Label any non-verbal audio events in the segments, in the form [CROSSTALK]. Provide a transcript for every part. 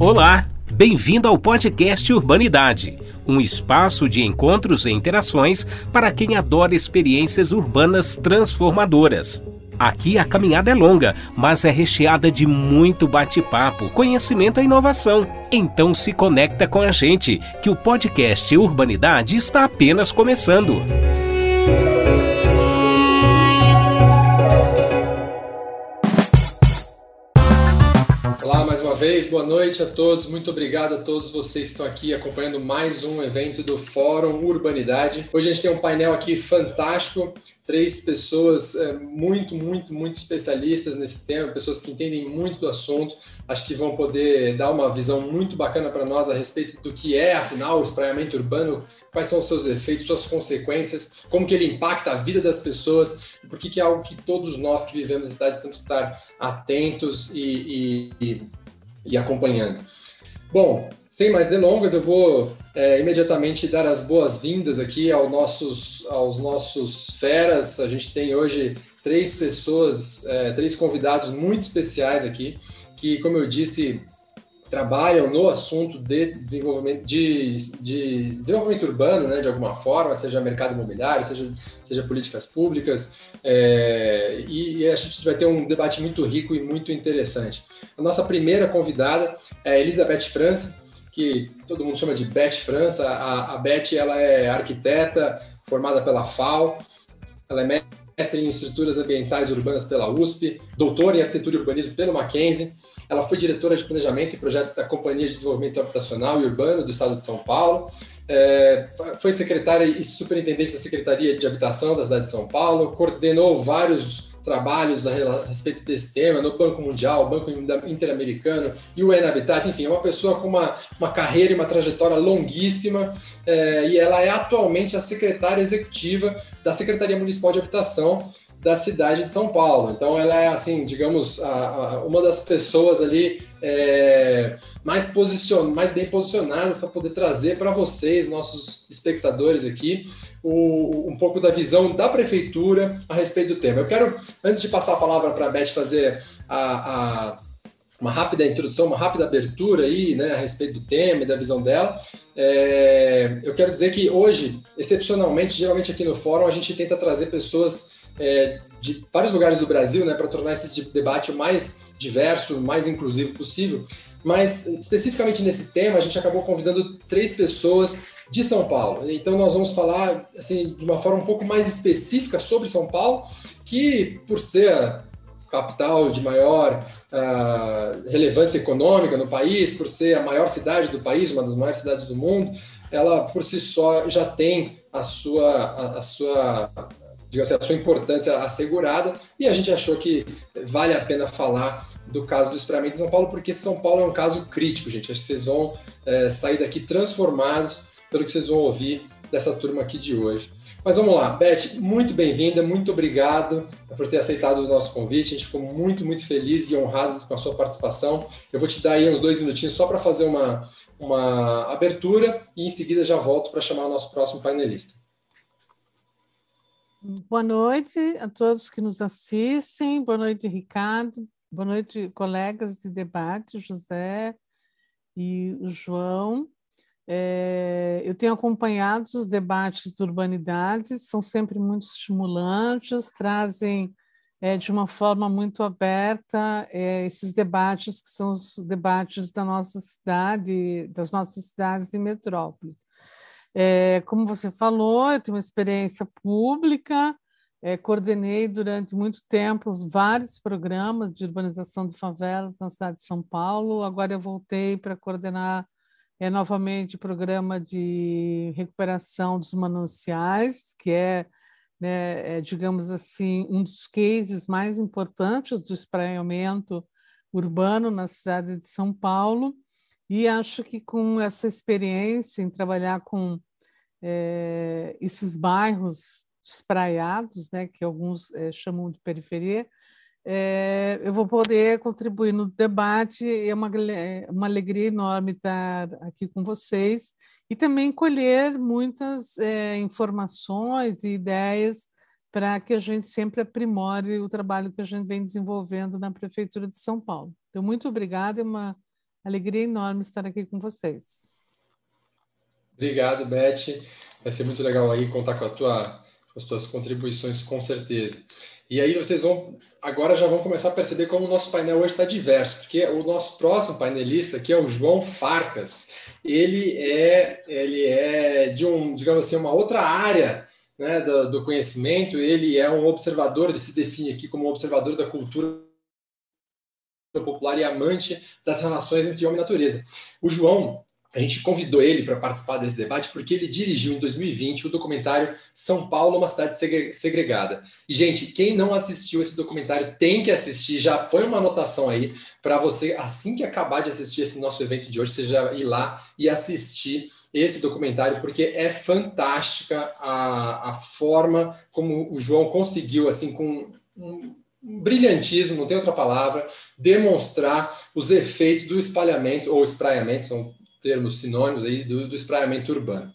Olá, bem-vindo ao podcast Urbanidade, um espaço de encontros e interações para quem adora experiências urbanas transformadoras. Aqui a caminhada é longa, mas é recheada de muito bate-papo, conhecimento e inovação. Então se conecta com a gente, que o podcast Urbanidade está apenas começando. Vez, boa noite a todos. Muito obrigado a todos vocês que estão aqui acompanhando mais um evento do Fórum Urbanidade. Hoje a gente tem um painel aqui fantástico, três pessoas é, muito, muito, muito especialistas nesse tema, pessoas que entendem muito do assunto. Acho que vão poder dar uma visão muito bacana para nós a respeito do que é, afinal, o espraiamento urbano, quais são os seus efeitos, suas consequências, como que ele impacta a vida das pessoas, e por que é algo que todos nós que vivemos em cidades temos que estar atentos e, e, e e acompanhando. Bom, sem mais delongas, eu vou é, imediatamente dar as boas-vindas aqui aos nossos, aos nossos feras. A gente tem hoje três pessoas, é, três convidados muito especiais aqui, que, como eu disse, trabalham no assunto de desenvolvimento, de, de desenvolvimento urbano, né, de alguma forma, seja mercado imobiliário, seja, seja políticas públicas, é, e, e, a gente vai ter um debate muito rico e muito interessante. A nossa primeira convidada é Elizabeth França, que todo mundo chama de Beth França. A, a Beth ela é arquiteta formada pela FAO, ela é mestre em estruturas ambientais urbanas pela USP, doutora em arquitetura e urbanismo pelo Mackenzie. Ela foi diretora de planejamento e projetos da Companhia de Desenvolvimento Habitacional e Urbano do Estado de São Paulo. É, foi secretária e superintendente da Secretaria de Habitação da cidade de São Paulo, coordenou vários trabalhos a respeito desse tema no Banco Mundial, Banco Interamericano e o Habitat, enfim, é uma pessoa com uma, uma carreira e uma trajetória longuíssima é, e ela é atualmente a secretária executiva da Secretaria Municipal de Habitação da cidade de São Paulo. Então, ela é, assim, digamos, a, a, uma das pessoas ali é, mais, posicion, mais bem posicionadas para poder trazer para vocês, nossos espectadores aqui, o, um pouco da visão da prefeitura a respeito do tema. Eu quero, antes de passar a palavra para a Beth fazer a, a, uma rápida introdução, uma rápida abertura aí, né, a respeito do tema e da visão dela, é, eu quero dizer que hoje, excepcionalmente, geralmente aqui no fórum, a gente tenta trazer pessoas é, de vários lugares do Brasil, né, para tornar esse debate o mais diverso, o mais inclusivo possível. Mas especificamente nesse tema, a gente acabou convidando três pessoas de São Paulo. Então nós vamos falar assim de uma forma um pouco mais específica sobre São Paulo, que por ser a capital de maior uh, relevância econômica no país, por ser a maior cidade do país, uma das maiores cidades do mundo, ela por si só já tem a sua, a, a sua digamos assim, a sua importância assegurada, e a gente achou que vale a pena falar do caso do espraiamento de São Paulo, porque São Paulo é um caso crítico, gente. Acho que vocês vão é, sair daqui transformados pelo que vocês vão ouvir dessa turma aqui de hoje. Mas vamos lá, Beth, muito bem-vinda, muito obrigado por ter aceitado o nosso convite. A gente ficou muito, muito feliz e honrado com a sua participação. Eu vou te dar aí uns dois minutinhos só para fazer uma, uma abertura e em seguida já volto para chamar o nosso próximo painelista. Boa noite a todos que nos assistem. Boa noite, Ricardo. Boa noite, colegas de debate, José e João. É, eu tenho acompanhado os debates de urbanidades, são sempre muito estimulantes, trazem é, de uma forma muito aberta é, esses debates que são os debates da nossa cidade, das nossas cidades e metrópoles. É, como você falou, eu tenho uma experiência pública, é, coordenei durante muito tempo vários programas de urbanização de favelas na cidade de São Paulo. Agora eu voltei para coordenar é, novamente o programa de recuperação dos mananciais, que é, né, é, digamos assim, um dos cases mais importantes do espraiamento urbano na cidade de São Paulo. E acho que com essa experiência em trabalhar com é, esses bairros espraiados, né, que alguns é, chamam de periferia, é, eu vou poder contribuir no debate. É uma, uma alegria enorme estar aqui com vocês e também colher muitas informações e ideias para que a gente sempre aprimore o trabalho que a gente vem desenvolvendo na Prefeitura de São Paulo. Então, muito obrigada, é uma Alegria enorme estar aqui com vocês. Obrigado, Beth. Vai ser muito legal aí contar com, a tua, as tuas contribuições, com certeza. E aí vocês vão, agora já vão começar a perceber como o nosso painel hoje está diverso, porque o nosso próximo painelista, que é o João Farcas, ele é, ele é de um, digamos assim, uma outra área né, do, do conhecimento, ele é um observador, ele se define aqui como um observador da cultura popular e amante das relações entre homem e natureza. O João, a gente convidou ele para participar desse debate porque ele dirigiu em 2020 o documentário São Paulo, uma cidade segregada. E, gente, quem não assistiu esse documentário tem que assistir. Já põe uma anotação aí para você, assim que acabar de assistir esse nosso evento de hoje, você já ir lá e assistir esse documentário, porque é fantástica a, a forma como o João conseguiu, assim, com brilhantismo, não tem outra palavra, demonstrar os efeitos do espalhamento ou espraiamento, são termos sinônimos aí do, do espraiamento urbano.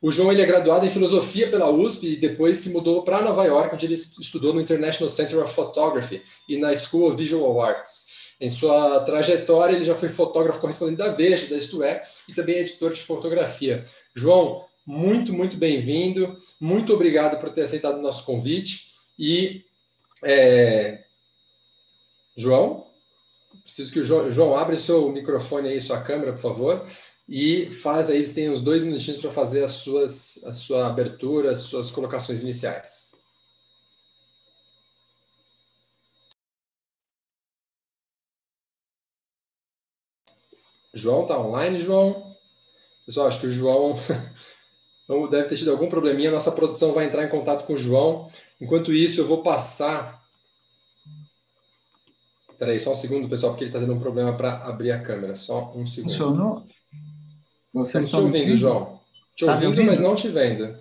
O João ele é graduado em filosofia pela USP e depois se mudou para Nova York, onde ele estudou no International Center of Photography e na School of Visual Arts. Em sua trajetória, ele já foi fotógrafo correspondente da Veja, da Isto É, e também editor de fotografia. João, muito, muito bem-vindo. Muito obrigado por ter aceitado o nosso convite. E, é... João, preciso que o João, João abra seu microfone aí, sua câmera, por favor e faz aí, você tem uns dois minutinhos para fazer as suas, a sua abertura, as suas colocações iniciais. João, tá online, João? Pessoal, acho que o João [LAUGHS] deve ter tido algum probleminha. Nossa produção vai entrar em contato com o João. Enquanto isso, eu vou passar. Espera aí, só um segundo, pessoal, porque ele está tendo um problema para abrir a câmera. Só um segundo. Funcionou? Vocês Estamos te ouvindo, João. Te tá ouvindo, ouvindo, mas não te vendo.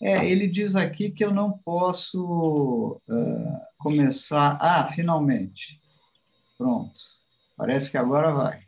É, ele diz aqui que eu não posso uh, começar. Ah, finalmente. Pronto. Parece que agora vai.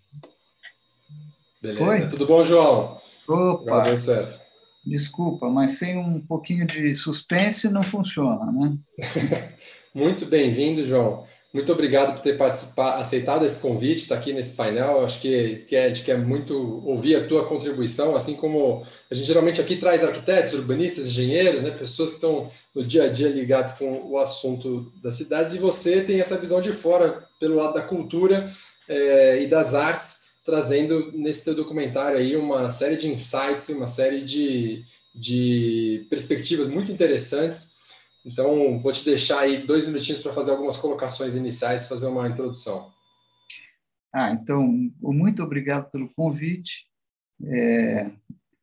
Beleza. Foi? Tudo bom, João? Opa. Agora deu certo. Desculpa, mas sem um pouquinho de suspense não funciona, né? [LAUGHS] Muito bem-vindo, João. Muito obrigado por ter participado, aceitado esse convite, estar aqui nesse painel. Acho que, que é, a gente quer muito ouvir a tua contribuição, assim como a gente geralmente aqui traz arquitetos, urbanistas, engenheiros, né, pessoas que estão no dia a dia ligados com o assunto das cidades, e você tem essa visão de fora, pelo lado da cultura é, e das artes, trazendo nesse teu documentário aí uma série de insights, uma série de, de perspectivas muito interessantes então, vou te deixar aí dois minutinhos para fazer algumas colocações iniciais, fazer uma introdução. Ah, então, muito obrigado pelo convite. É,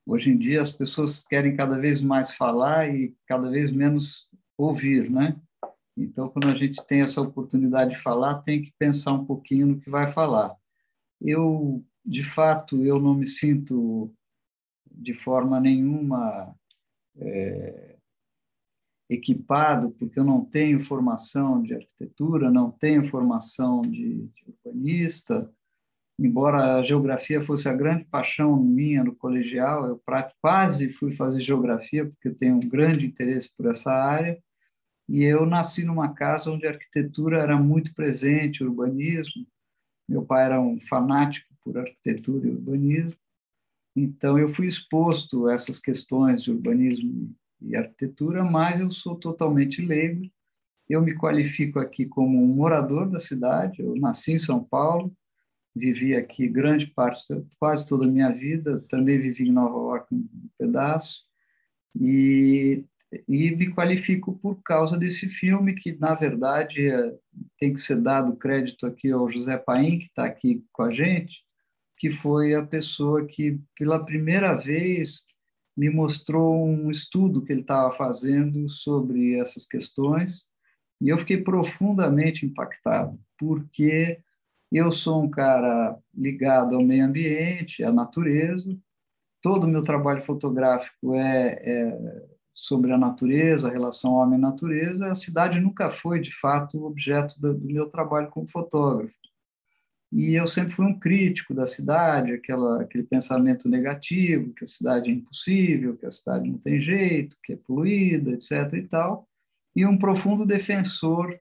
hoje em dia, as pessoas querem cada vez mais falar e cada vez menos ouvir, né? Então, quando a gente tem essa oportunidade de falar, tem que pensar um pouquinho no que vai falar. Eu, de fato, eu não me sinto de forma nenhuma é, equipado, porque eu não tenho formação de arquitetura, não tenho formação de, de urbanista, embora a geografia fosse a grande paixão minha no colegial, eu quase fui fazer geografia, porque eu tenho um grande interesse por essa área, e eu nasci numa casa onde a arquitetura era muito presente, urbanismo. Meu pai era um fanático por arquitetura e urbanismo, então eu fui exposto a essas questões de urbanismo e arquitetura, mas eu sou totalmente leigo. Eu me qualifico aqui como um morador da cidade. Eu nasci em São Paulo, vivi aqui grande parte, quase toda a minha vida. Também vivi em Nova York um pedaço. E, e me qualifico por causa desse filme, que, na verdade, é, tem que ser dado crédito aqui ao José Paim, que está aqui com a gente, que foi a pessoa que, pela primeira vez, me mostrou um estudo que ele estava fazendo sobre essas questões. E eu fiquei profundamente impactado, porque eu sou um cara ligado ao meio ambiente, à natureza, todo o meu trabalho fotográfico é, é sobre a natureza, a relação homem-natureza, a cidade nunca foi, de fato, objeto do, meu trabalho como fotógrafo. E eu sempre fui um crítico da cidade, aquela, aquele pensamento negativo, que a cidade é impossível, que a cidade não tem jeito, que é poluída, etc. e tal, e um profundo defensor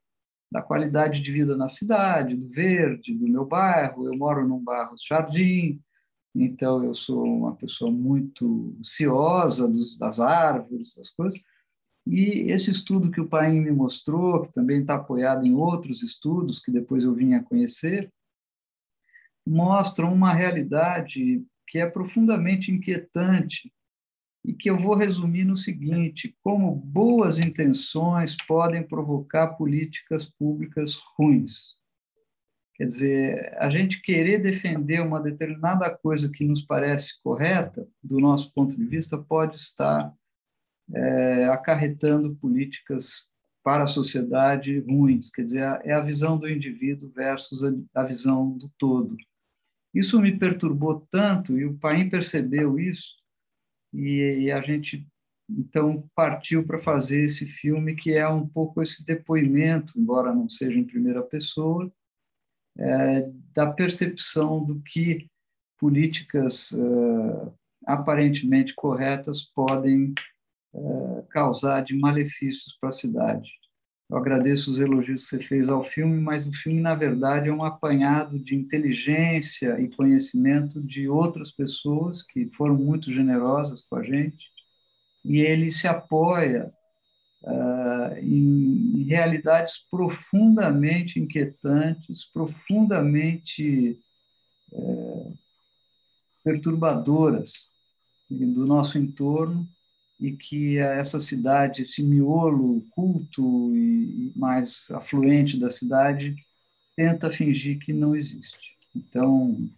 da qualidade de vida na cidade, do verde, do meu bairro. Eu moro num bairro jardim, então eu sou uma pessoa muito ciosa dos, das árvores, das coisas. E esse estudo que o Paim me mostrou, que também está apoiado em outros estudos que depois eu vim a conhecer, mostra uma realidade que é profundamente inquietante e que eu vou resumir no seguinte: como boas intenções podem provocar políticas públicas ruins. Quer dizer, a gente querer defender uma determinada coisa que nos parece correta, do nosso ponto de vista, pode estar é, acarretando políticas para a sociedade ruins. Quer dizer, é a visão do indivíduo versus a, visão do todo. Isso me perturbou tanto, e o Paim percebeu isso, e a gente então partiu para fazer esse filme que é um pouco esse depoimento, embora não seja em primeira pessoa, é, da percepção do que políticas uh, aparentemente corretas podem uh, causar de malefícios para a cidade. Eu agradeço os elogios que você fez ao filme, mas o filme, na verdade, é um apanhado de inteligência e conhecimento de outras pessoas que foram muito generosas com a gente, e ele se apoia uh, em, realidades profundamente inquietantes, profundamente uh, perturbadoras do nosso entorno, e que essa cidade, esse miolo culto e mais afluente da cidade, tenta fingir que não existe. Então,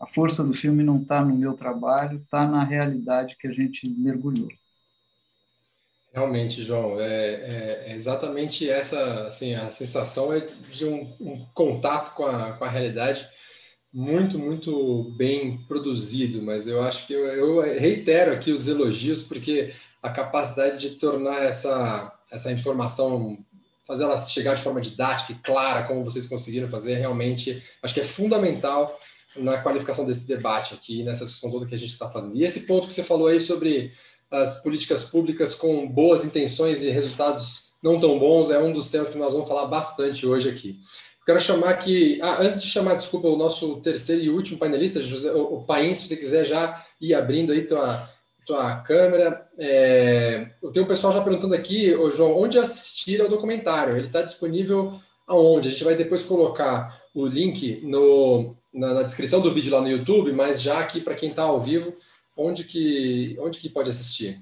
a força do filme não está no meu trabalho, está na realidade que a gente mergulhou. Realmente, João, é, é, é, exatamente essa, assim, a sensação é de um, um contato com a, com a realidade muito, muito bem produzido, mas eu acho que eu, eu, reitero aqui os elogios, porque a capacidade de tornar essa, essa informação, fazer ela chegar de forma didática e clara, como vocês conseguiram fazer, realmente acho que é fundamental na qualificação desse debate aqui, nessa discussão toda que a gente está fazendo. E esse ponto que você falou aí sobre as políticas públicas com boas intenções e resultados não tão bons é um dos temas que nós vamos falar bastante hoje aqui. Quero chamar aqui, ah, antes de chamar, desculpa, o nosso terceiro e último painelista, José, o, o Paim, se você quiser já ir abrindo aí tua, tua câmera. É, eu tenho o pessoal já perguntando aqui, João, onde assistir ao documentário? Ele está disponível aonde? A gente vai depois colocar o link no, na, na descrição do vídeo lá no YouTube, mas já aqui para quem está ao vivo, onde que, onde que pode assistir?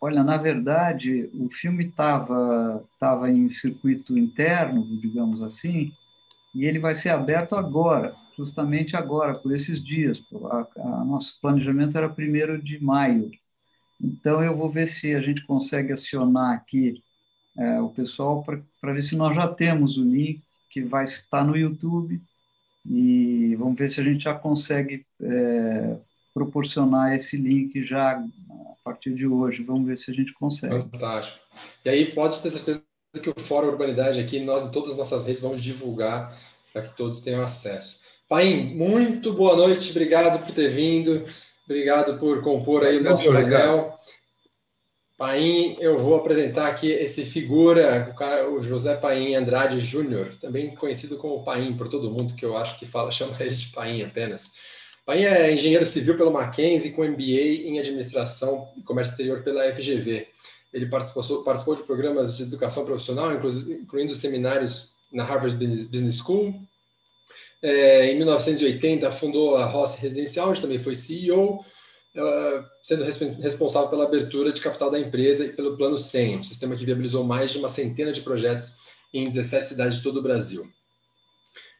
Olha, na verdade, o filme estava tava em circuito interno, digamos assim, e ele vai ser aberto agora, justamente agora, por esses dias. A nosso planejamento era primeiro de maio. Então, eu vou ver se a gente consegue acionar aqui é, o pessoal para ver se nós já temos o link que vai estar no YouTube e vamos ver se a gente já consegue é, proporcionar esse link já a partir de hoje. Vamos ver se a gente consegue. Fantástico. E aí pode ter certeza que o Fórum Urbanidade aqui, nós em todas as nossas redes vamos divulgar para que todos tenham acesso. Paim, muito boa noite, obrigado por ter vindo, obrigado por compor aí o nosso painel. Paim, eu vou apresentar aqui esse figura, o, cara, o José Paim Andrade Júnior, também conhecido como Paim por todo mundo, que eu acho que fala, [LAUGHS] chama ele de Paim apenas. Paim é engenheiro civil pelo Mackenzie, com MBA em Administração e Comércio Exterior pela FGV. Ele participou, participou de programas de educação profissional, incluindo seminários na Harvard Business School. É, em 1980, fundou a Rossi Residencial, onde também foi CEO, é, sendo responsável pela abertura de capital da empresa e pelo Plano 100, um sistema que viabilizou mais de uma centena de projetos em 17 cidades de todo o Brasil.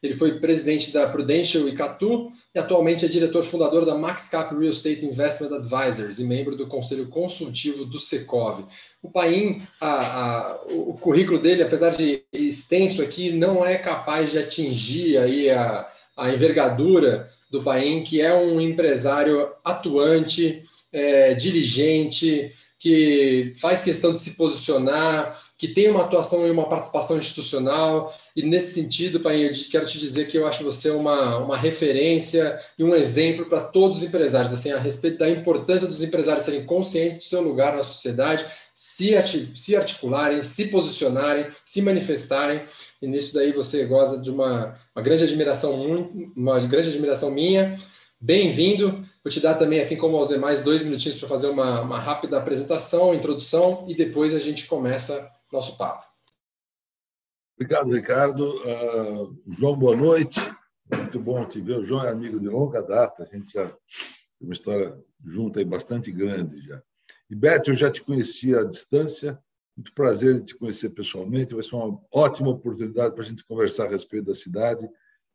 Ele foi presidente da Prudential Icatu e atualmente é diretor fundador da MaxCap Real Estate Investment Advisors e membro do conselho consultivo do Secov. O Paim, a, a, o currículo dele, apesar de extenso aqui, não é capaz de atingir aí a, a envergadura do Paim, que é um empresário atuante, é, diligente, que faz questão de se posicionar, que tem uma atuação e uma participação institucional. E nesse sentido, Pai, eu quero te dizer que eu acho você uma, uma referência e um exemplo para todos os empresários, assim, a respeito da importância dos empresários serem conscientes do seu lugar na sociedade, se, se articularem, se posicionarem, se manifestarem. E nisso daí você goza de uma, uma grande admiração, uma grande admiração minha. Bem-vindo. Vou te dar também, assim como aos demais, dois minutinhos para fazer uma, uma rápida apresentação, introdução, e depois a gente começa nosso papo. Obrigado, Ricardo. Uh, João, boa noite. Muito bom te ver. O João é amigo de longa data. A gente já tem uma história junta e bastante grande já. E Beth, eu já te conhecia à distância. Muito prazer em te conhecer pessoalmente. Vai ser uma ótima oportunidade para a gente conversar a respeito da cidade.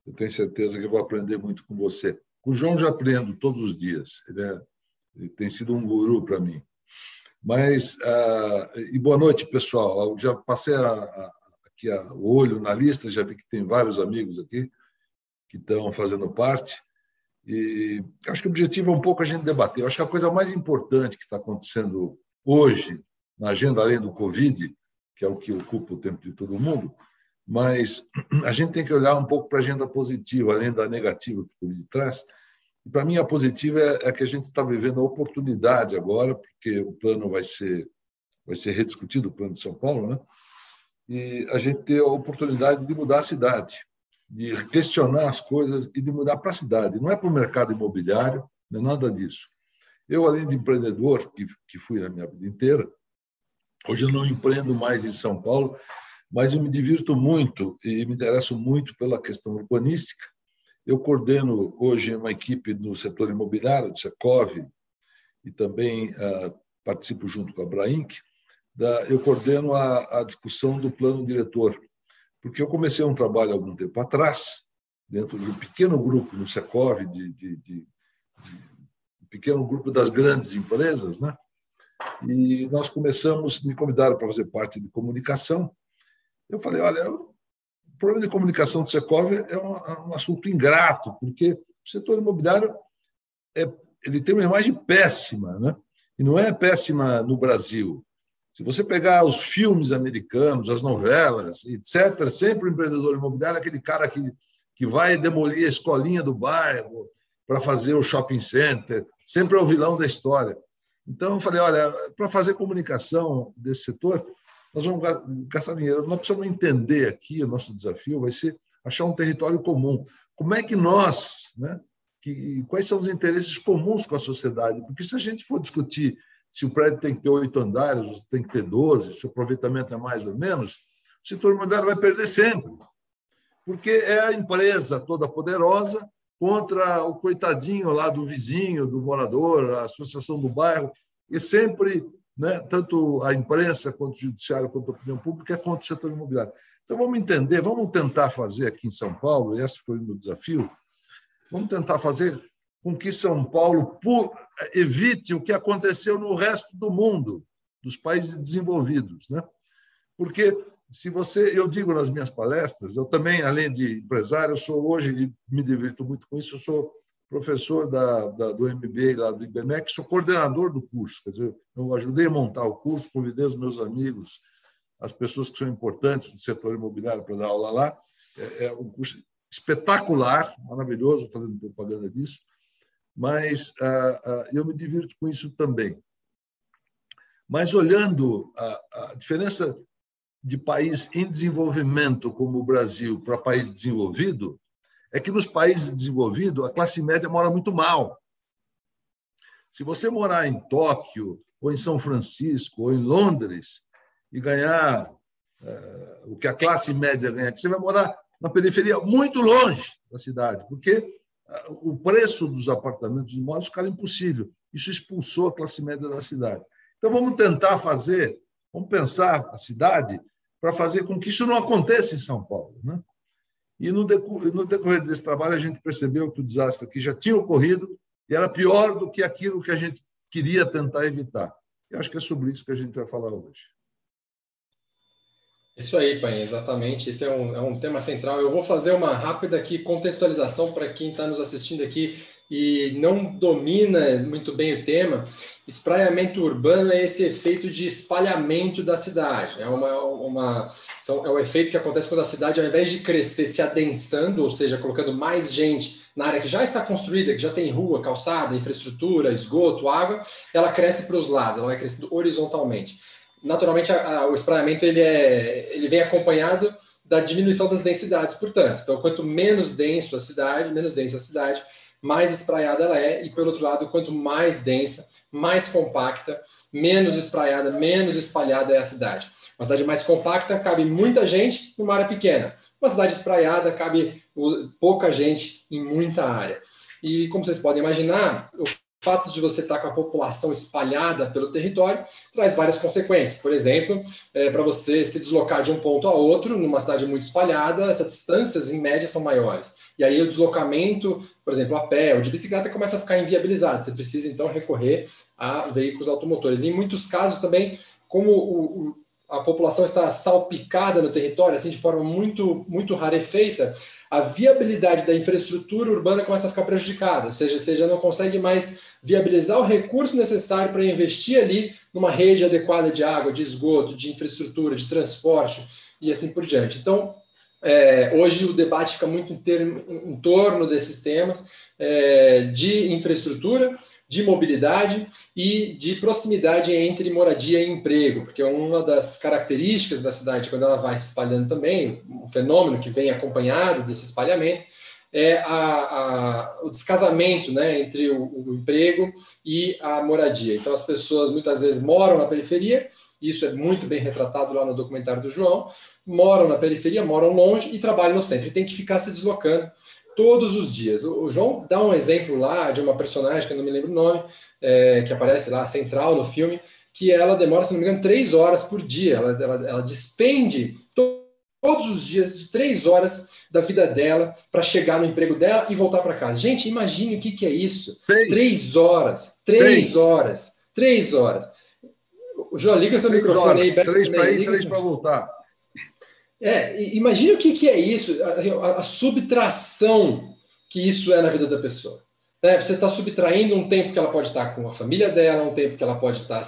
Eu tenho certeza que eu vou aprender muito com você. Com o João já aprendo todos os dias. Ele, é, ele tem sido um guru para mim. Mas, uh, e boa noite, pessoal. Eu já passei a, a, aqui a, o olho na lista, já vi que tem vários amigos aqui que estão fazendo parte. E acho que o objetivo é um pouco a gente debater. Eu acho que a coisa mais importante que está acontecendo hoje na agenda, além do Covid, que é o que ocupa o tempo de todo mundo, mas a gente tem que olhar um pouco para a agenda positiva, além da negativa que o Covid traz. E para mim, a positiva é, é que a gente está vivendo a oportunidade agora, porque o plano vai ser, vai ser rediscutido, o plano de São Paulo, né? e a gente ter a oportunidade de mudar a cidade, de questionar as coisas e de mudar para a cidade. Não é para o mercado imobiliário, não é nada disso. Eu, além de empreendedor, que, que fui na minha vida inteira, hoje eu não empreendo mais em São Paulo, mas eu me divirto muito e me interesso muito pela questão urbanística. Eu coordeno hoje uma equipe no setor imobiliário, do Secov, e também uh, participo junto com a Brainc. Da, eu coordeno a, a discussão do plano diretor, porque eu comecei um trabalho algum tempo atrás, dentro de um pequeno grupo no Secov, de, de, de, de um pequeno grupo das grandes empresas, né? E nós começamos, me convidaram para fazer parte de comunicação, eu falei, olha, o problema de comunicação do Secov é um, é um assunto ingrato, porque o setor imobiliário é, ele tem uma imagem péssima, né? e não é péssima no Brasil. Se você pegar os filmes americanos, as novelas, etc., sempre o empreendedor imobiliário é aquele cara que, que vai demolir a escolinha do bairro para fazer o shopping center, sempre é o vilão da história. Então, eu falei: olha, para fazer comunicação desse setor, nós vamos gastar dinheiro. Nós precisamos entender aqui, o nosso desafio vai ser achar um território comum. Como é que nós, né, que, quais são os interesses comuns com a sociedade? Porque se a gente for discutir se o prédio tem que ter oito andares, ou tem que ter doze, se o aproveitamento é mais ou menos, o setor imobiliário vai perder sempre. Porque é a empresa toda poderosa contra o coitadinho lá do vizinho, do morador, a associação do bairro, e sempre né, tanto a imprensa, quanto o judiciário, quanto a opinião pública, é contra o setor imobiliário. Então, vamos entender, vamos tentar fazer aqui em São Paulo, e esse foi o meu desafio, vamos tentar fazer com que São Paulo evite o que aconteceu no resto do mundo, dos países desenvolvidos. Né? Porque se você, eu digo nas minhas palestras, eu também, além de empresário, eu sou hoje, e me divirto muito com isso, eu sou professor da, da, do MBA lá do IBMEC, sou coordenador do curso, quer dizer, eu ajudei a montar o curso, convidei os meus amigos, as pessoas que são importantes do setor imobiliário para dar aula lá. É, é um curso espetacular, maravilhoso, fazendo propaganda disso, mas ah, ah, eu me divirto com isso também. Mas olhando a, a diferença de país em desenvolvimento como o Brasil para país desenvolvido, é que nos países desenvolvidos a classe média mora muito mal. Se você morar em Tóquio, ou em São Francisco, ou em Londres, e ganhar é, o que a classe média ganha, você vai morar na periferia, muito longe da cidade, porque eh, o preço dos apartamentos e imóveis fica impossível. Isso expulsou a classe média da cidade. Então, vamos tentar fazer, vamos pensar a cidade para fazer com que isso não aconteça em São Paulo. Né? E no decorrer desse trabalho, a gente percebeu que o desastre aqui já tinha ocorrido e era pior do que aquilo que a gente queria tentar evitar. E acho que é sobre isso que a gente vai falar hoje. Isso aí, Pai, exatamente. Esse é um, é um tema central. Eu vou fazer uma rápida aqui contextualização para quem está nos assistindo aqui e não domina muito bem o tema, espraiamento urbano é esse efeito de espalhamento da cidade. É, uma, uma, são, é um efeito que acontece quando a cidade, ao invés de crescer se adensando, ou seja, colocando mais gente na área que já está construída, que já tem rua, calçada, infraestrutura, esgoto, água, ela cresce para os lados, ela vai crescendo horizontalmente. Naturalmente, a, a, o espraiamento ele, é, ele vem acompanhado da diminuição das densidades, portanto. Então, quanto menos denso a cidade, menos densa a cidade, mais espraiada ela é, e pelo outro lado, quanto mais densa, mais compacta, menos espraiada, menos espalhada é a cidade. Uma cidade mais compacta cabe muita gente numa área pequena. Uma cidade espraiada cabe pouca gente em muita área. E como vocês podem imaginar, o fato de você estar com a população espalhada pelo território traz várias consequências. Por exemplo, é, para você se deslocar de um ponto a outro, numa cidade muito espalhada, essas distâncias, em média, são maiores. E aí o deslocamento, por exemplo, a pé ou de bicicleta, começa a ficar inviabilizado. Você precisa, então, recorrer a veículos automotores. E em muitos casos também, como o, o a população está salpicada no território, assim, de forma muito, muito rarefeita, a viabilidade da infraestrutura urbana começa a ficar prejudicada, ou seja, você já não consegue mais viabilizar o recurso necessário para investir ali numa rede adequada de água, de esgoto, de infraestrutura, de transporte e assim por diante. Então, é, hoje o debate fica muito em, termo, em torno desses temas é, de infraestrutura, de mobilidade e de proximidade entre moradia e emprego, porque uma das características da cidade, quando ela vai se espalhando também, um fenômeno que vem acompanhado desse espalhamento, é a, a, o descasamento né, entre o, o, emprego e a moradia. Então, as pessoas muitas vezes moram na periferia, isso é muito bem retratado lá no documentário do João, moram na periferia, moram longe e trabalham no centro, e tem que ficar se deslocando todos os dias. O João dá um exemplo lá de uma personagem, que eu não me lembro o nome, é, que aparece lá, central no filme, que ela demora, se não me engano, três horas por dia. Ela, ela, ela despende to todos os dias de três horas da vida dela para chegar no emprego dela e voltar para casa. Gente, imagine o que, que é isso. Três, três horas. Três, três, horas. Três horas. O João, liga seu três microfone horas. aí. Três para ir, três para voltar. É, imagine o que, que é isso, a, a, subtração que isso é na vida da pessoa. Né? Você está subtraindo um tempo que ela pode estar com a família dela, um tempo que ela pode estar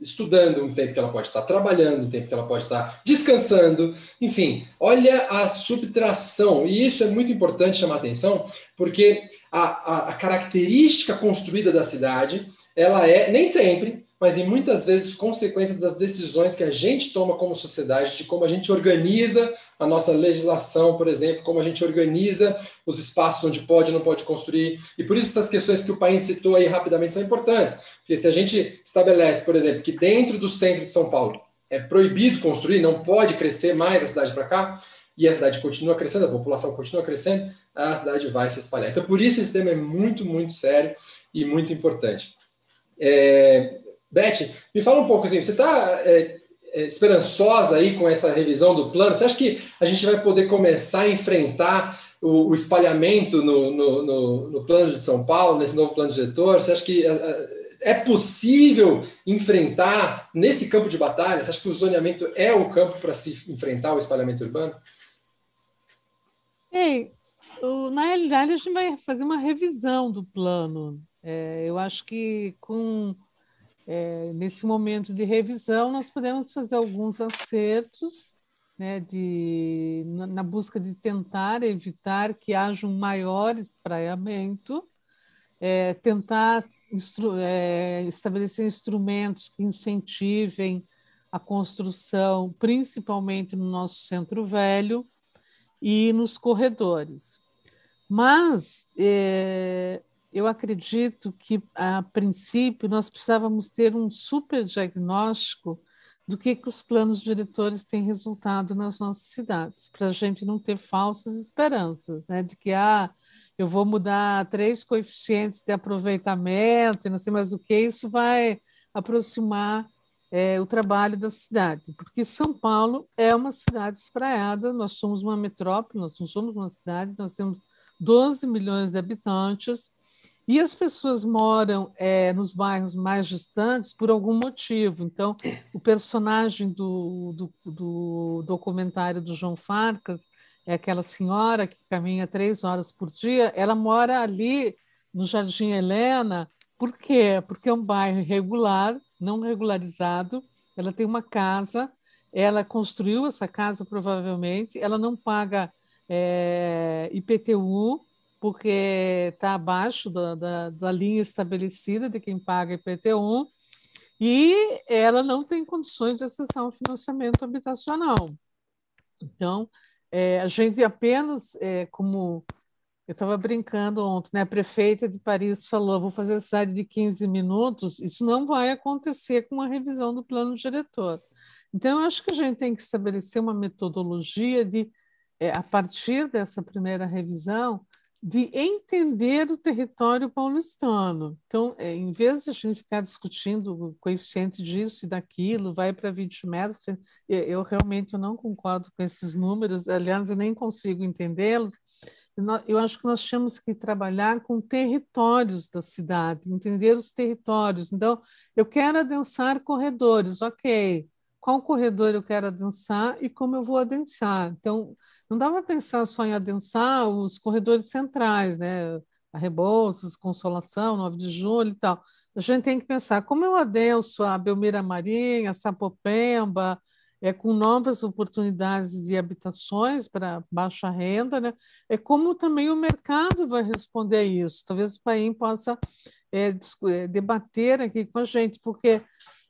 estudando, um tempo que ela pode estar trabalhando, um tempo que ela pode estar descansando. Enfim, olha a subtração. E isso é muito importante chamar atenção, porque a, a, a característica construída da cidade, ela é, nem sempre, mas em muitas vezes consequências das decisões que a gente toma como sociedade, de como a gente organiza a nossa legislação, por exemplo, como a gente organiza os espaços onde pode e não pode construir. E por isso essas questões que o país citou aí rapidamente são importantes. Porque se a gente estabelece, por exemplo, que dentro do centro de São Paulo é proibido construir, não pode crescer mais a cidade para cá, e a cidade continua crescendo, a população continua crescendo, a cidade vai se espalhar. Então, por isso esse tema é muito, muito sério e muito importante. É, Beth, me fala um pouco assim, você está é, é, esperançosa aí com essa revisão do plano? Você acha que a gente vai poder começar a enfrentar o, o espalhamento no, no, no, no, plano de São Paulo, nesse novo plano diretor? Você acha que é, é, é possível enfrentar nesse campo de batalha? Você acha que o zoneamento é o campo para se enfrentar o espalhamento urbano? Ei, na realidade, a gente vai fazer uma revisão do plano. É, eu acho que com é, nesse momento de revisão, nós podemos fazer alguns acertos né, de, na, na, busca de tentar evitar que haja um maior espraiamento, é, tentar instru é, estabelecer instrumentos que incentivem a construção, principalmente no nosso centro velho e nos corredores. Mas é, eu acredito que, a princípio, nós precisávamos ter um super diagnóstico do que, que os planos diretores têm resultado nas nossas cidades, para a gente não ter falsas esperanças, né? de que ah, eu vou mudar três coeficientes de aproveitamento, e não sei mais o que, isso vai aproximar é, o trabalho da cidade, porque São Paulo é uma cidade espraiada, nós somos uma metrópole, nós não somos uma cidade, nós temos 12 milhões de habitantes, e as pessoas moram é, nos bairros mais distantes por algum motivo. Então, o personagem do, do, do, documentário do João Farcas é aquela senhora que caminha três horas por dia, ela mora ali no Jardim Helena. Por quê? Porque é um bairro irregular, não regularizado. Ela tem uma casa, ela construiu essa casa provavelmente, ela não paga é, IPTU, porque está abaixo da, da, da, linha estabelecida de quem paga IPTU, e ela não tem condições de acessar um financiamento habitacional. Então, é, a gente apenas, é, como eu estava brincando ontem, né? a prefeita de Paris falou: vou fazer cidade de 15 minutos. Isso não vai acontecer com a revisão do plano diretor. Então, eu acho que a gente tem que estabelecer uma metodologia de, é, a partir dessa primeira revisão, de entender o território paulistano. Então, é, em vez de a gente ficar discutindo o coeficiente disso e daquilo, vai para 20 metros, eu, realmente não concordo com esses números, aliás, eu nem consigo entendê-los. Eu acho que nós temos que trabalhar com territórios da cidade, entender os territórios. Então, eu quero adensar corredores, ok. Qual corredor eu quero adensar e como eu vou adensar? Então, não dá para pensar só em adensar os corredores centrais, né? A Rebouças, Consolação, 9 de julho e tal. A gente tem que pensar como eu adenso a Belmira Marinha, Sapopemba, é, com novas oportunidades de habitações para baixa renda, né? é como também o mercado vai responder a isso. Talvez o país possa é, é, debater aqui com a gente, porque,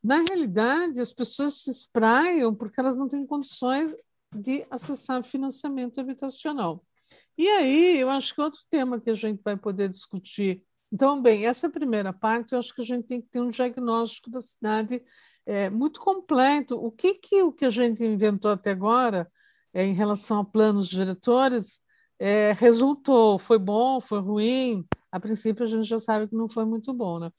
na realidade, as pessoas se espraiam porque elas não têm condições de acessar financiamento habitacional. E aí, eu acho que outro tema que a gente vai poder discutir. Então, bem, essa primeira parte, eu acho que a gente tem que ter um diagnóstico da cidade é, muito completo. O que, que o que a gente inventou até agora, é, em relação a planos diretores, é, resultou? Foi bom? Foi ruim? A princípio, a gente já sabe que não foi muito bom, né?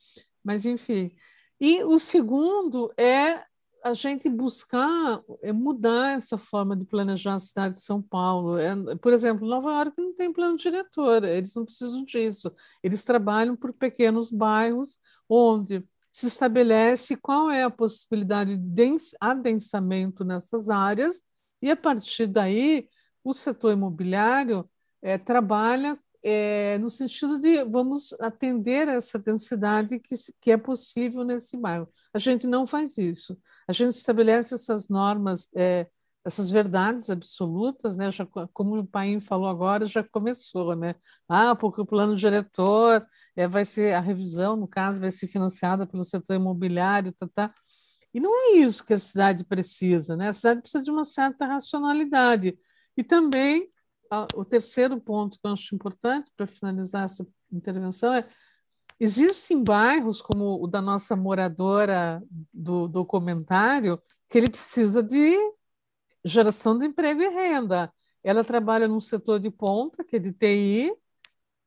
Mas, enfim. E o segundo é a gente buscar é mudar essa forma de planejar a cidade de São Paulo. É, por exemplo, Nova York não tem plano diretor, eles não precisam disso. Eles trabalham por pequenos bairros onde se estabelece qual é a possibilidade de adensamento nessas áreas e, a partir daí, o setor imobiliário é, trabalha é, no sentido de vamos atender essa densidade que, que é possível nesse bairro. A gente não faz isso. A gente estabelece essas normas, é, essas verdades absolutas, né? Já, como o Paim falou agora, já começou, né? Ah, porque o plano diretor é, vai ser, a revisão, no caso, vai ser financiada pelo setor imobiliário, tá, tá. E não é isso que a cidade precisa, né? A cidade precisa de uma certa racionalidade. E também o terceiro ponto que eu acho importante para finalizar essa intervenção é existem bairros como o da nossa moradora do documentário que ele precisa de geração de emprego e renda. Ela trabalha num setor de ponta, que é de TI,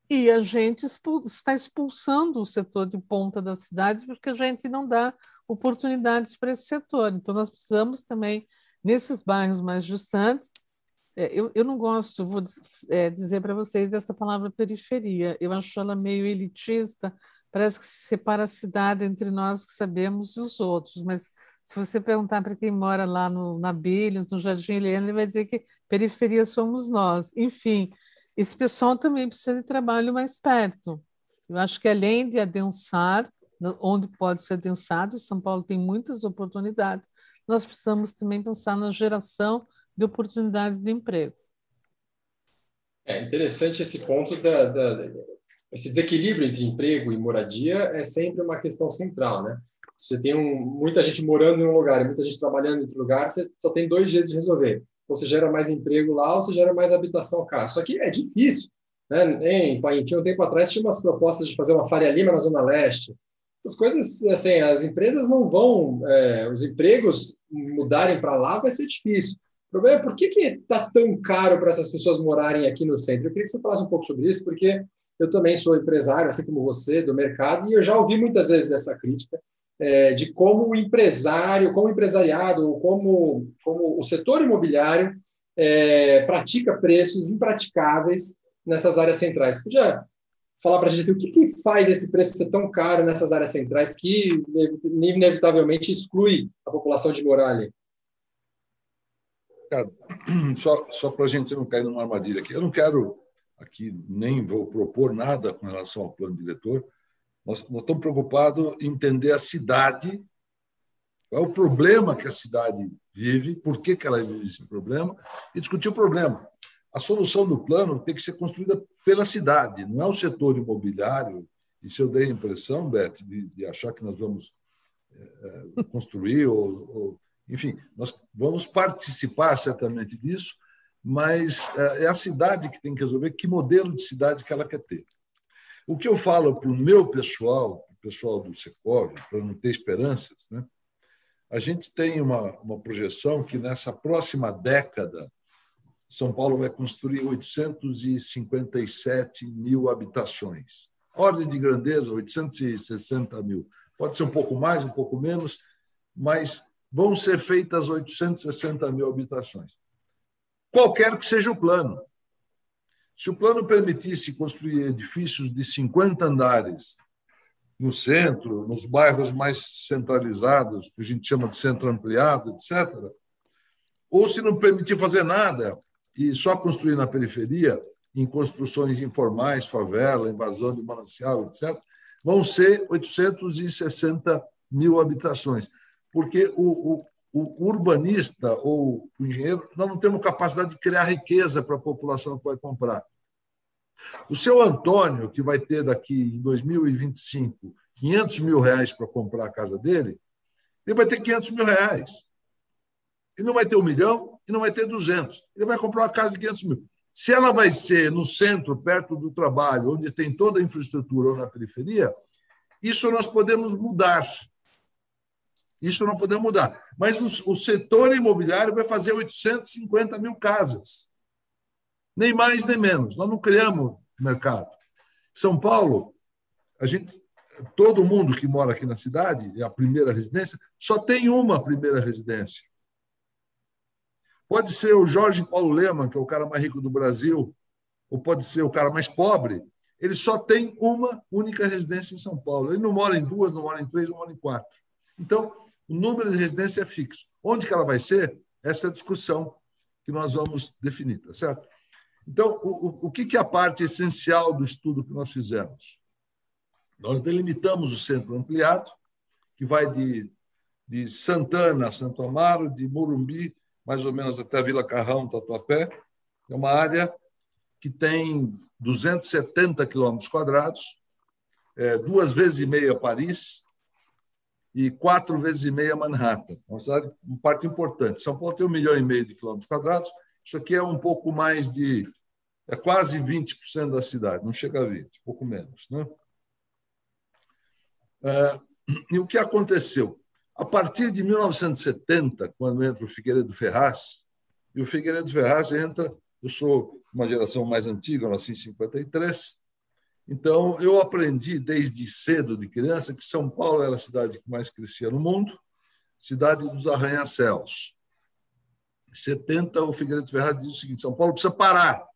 e a gente está expulsando o setor de ponta da cidade porque a gente não dá oportunidades para esse setor. Então, nós precisamos também, nesses bairros mais distantes, eu, eu não gosto, vou é, dizer para vocês, dessa palavra periferia. Eu acho ela meio elitista, parece que se separa a cidade entre nós que sabemos e os outros. Mas se você perguntar para quem mora lá no, na Bilhas, no Jardim Helena, ele vai dizer que periferia somos nós. Enfim, esse pessoal também precisa de trabalho mais perto. Eu acho que além de adensar, onde pode ser adensado, São Paulo tem muitas oportunidades, nós precisamos também pensar na geração de oportunidades de emprego. É interessante esse ponto da, da, esse desequilíbrio entre emprego e moradia é sempre uma questão central, né? Se você tem um, muita gente morando em um lugar e muita gente trabalhando em outro lugar, você só tem dois jeitos de resolver. Ou você gera mais emprego lá, ou você gera mais habitação cá. Só que é difícil. Né? Em Paintinho, um tempo atrás, tinha umas propostas de fazer uma Faria Lima na Zona Leste. Essas coisas, assim, as empresas não vão, é, os empregos mudarem para lá vai ser difícil problema é por que está tão caro para essas pessoas morarem aqui no centro? Eu queria que você falasse um pouco sobre isso, porque eu também sou empresário, assim como você, do mercado, e eu já ouvi muitas vezes essa crítica é, de como o empresário, como o empresariado, como, como o setor imobiliário é, pratica preços impraticáveis nessas áreas centrais. Você podia falar para a gente assim, o que, que, faz esse preço ser tão caro nessas áreas centrais que inevitavelmente exclui a população de morar ali? Cara, [CLEARS THROAT] só, só para a gente não cair numa armadilha aqui, eu não quero aqui nem vou propor nada com relação ao plano diretor. Nós, nós estamos preocupados em entender a cidade, qual é o problema que a cidade vive, por que, que ela vive esse problema, e discutir o problema. A solução do plano tem que ser construída pela cidade, não é o setor imobiliário. E se eu dei a impressão, Beth, de, de achar que nós vamos é, construir, ou, ou, enfim, nós vamos participar certamente disso, mas é, é a cidade que tem que resolver que modelo de cidade que ela quer ter. O que eu falo para o meu pessoal, o pessoal do Secov, para não ter esperanças, né? a gente tem uma, uma projeção que nessa próxima década São Paulo vai construir 857 mil habitações. Ordem de grandeza, 860 mil. Pode ser um pouco mais, um pouco menos, mas vão ser feitas 860 mil habitações qualquer que seja o plano. Se o plano permitisse construir edifícios de 50 andares no centro, nos bairros mais centralizados, que a gente chama de centro ampliado, etc., ou se não permitir fazer nada e só construir na periferia, em construções informais, favela, invasão de manancial, etc., vão ser 860 mil habitações. Porque o, o, o urbanista ou o engenheiro, nós não temos capacidade de criar riqueza para a população que vai comprar. O seu Antônio, que vai ter daqui em 2025 500 mil reais para comprar a casa dele, ele vai ter 500 mil reais. Ele não vai ter um milhão e não vai ter 200. Ele vai comprar uma casa de 500 mil. Se ela vai ser no centro, perto do trabalho, onde tem toda a infraestrutura ou na periferia, isso nós podemos mudar. Isso não podemos mudar. Mas o, o setor imobiliário vai fazer 850 mil casas. Nem mais, nem menos. Nós não criamos mercado. São Paulo, a gente, todo mundo que mora aqui na cidade, a primeira residência, só tem uma primeira residência. Pode ser o Jorge Paulo Leman, que é o cara mais rico do Brasil, ou pode ser o cara mais pobre. Ele só tem uma única residência em São Paulo. Ele não mora em duas, não mora em três, não mora em quatro. Então, o número de residência é fixo. Onde que ela vai ser? Essa é a discussão que nós vamos definir, tá certo? Então, o, o que é a parte essencial do estudo que nós fizemos? Nós delimitamos o centro ampliado, que vai de, de Santana a Santo Amaro, de Morumbi, mais ou menos até Vila Carrão, Tatuapé. É uma área que tem 270 quilômetros quadrados, é, duas vezes e meia Paris, e quatro vezes e meia Manhattan. Uma cidade, uma parte importante. São Paulo tem um milhão e meio de quilômetros quadrados. Isso aqui é um pouco mais de. É quase 20% da cidade, não chega a 20, um pouco menos. Né? É, e o que aconteceu? A partir de 1970, quando entra o Figueiredo Ferraz, e o Figueiredo Ferraz entra, eu sou uma geração mais antiga, eu nasci em 53, então, eu aprendi desde cedo, de criança, que São Paulo era a cidade que mais crescia no mundo, cidade dos arranha-céus. Em 70, o Figueiredo Ferraz diz o seguinte: São Paulo precisa parar.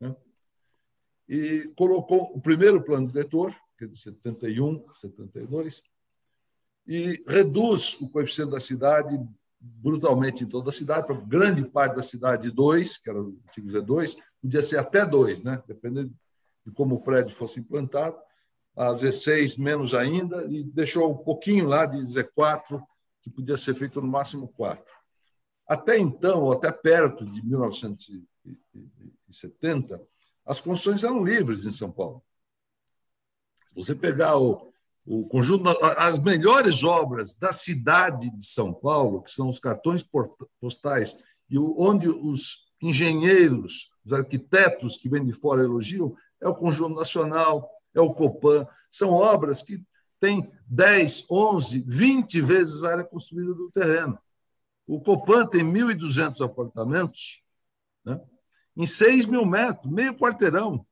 Né? E colocou o primeiro plano diretor, que é de 71, 72, e reduz o coeficiente da cidade brutalmente em toda a cidade, para grande parte da cidade 2, que era o antigo Z2, podia ser até 2, né? dependendo de como o prédio fosse implantado, a Z6 menos ainda, e deixou um pouquinho lá de Z4, que podia ser feito no máximo 4. Até então, ou até perto de 1970, as construções eram livres em São Paulo. Se você pegar o, o conjunto, as melhores obras da cidade de São Paulo, que são os cartões postais, e onde os engenheiros, os arquitetos que vêm de fora elogiam, é o Conjunto Nacional, é o Copan. São obras que têm 10, 11, 20 vezes a área construída do terreno. O Copan tem 1.200 apartamentos né? em 6 mil metros, meio quarteirão.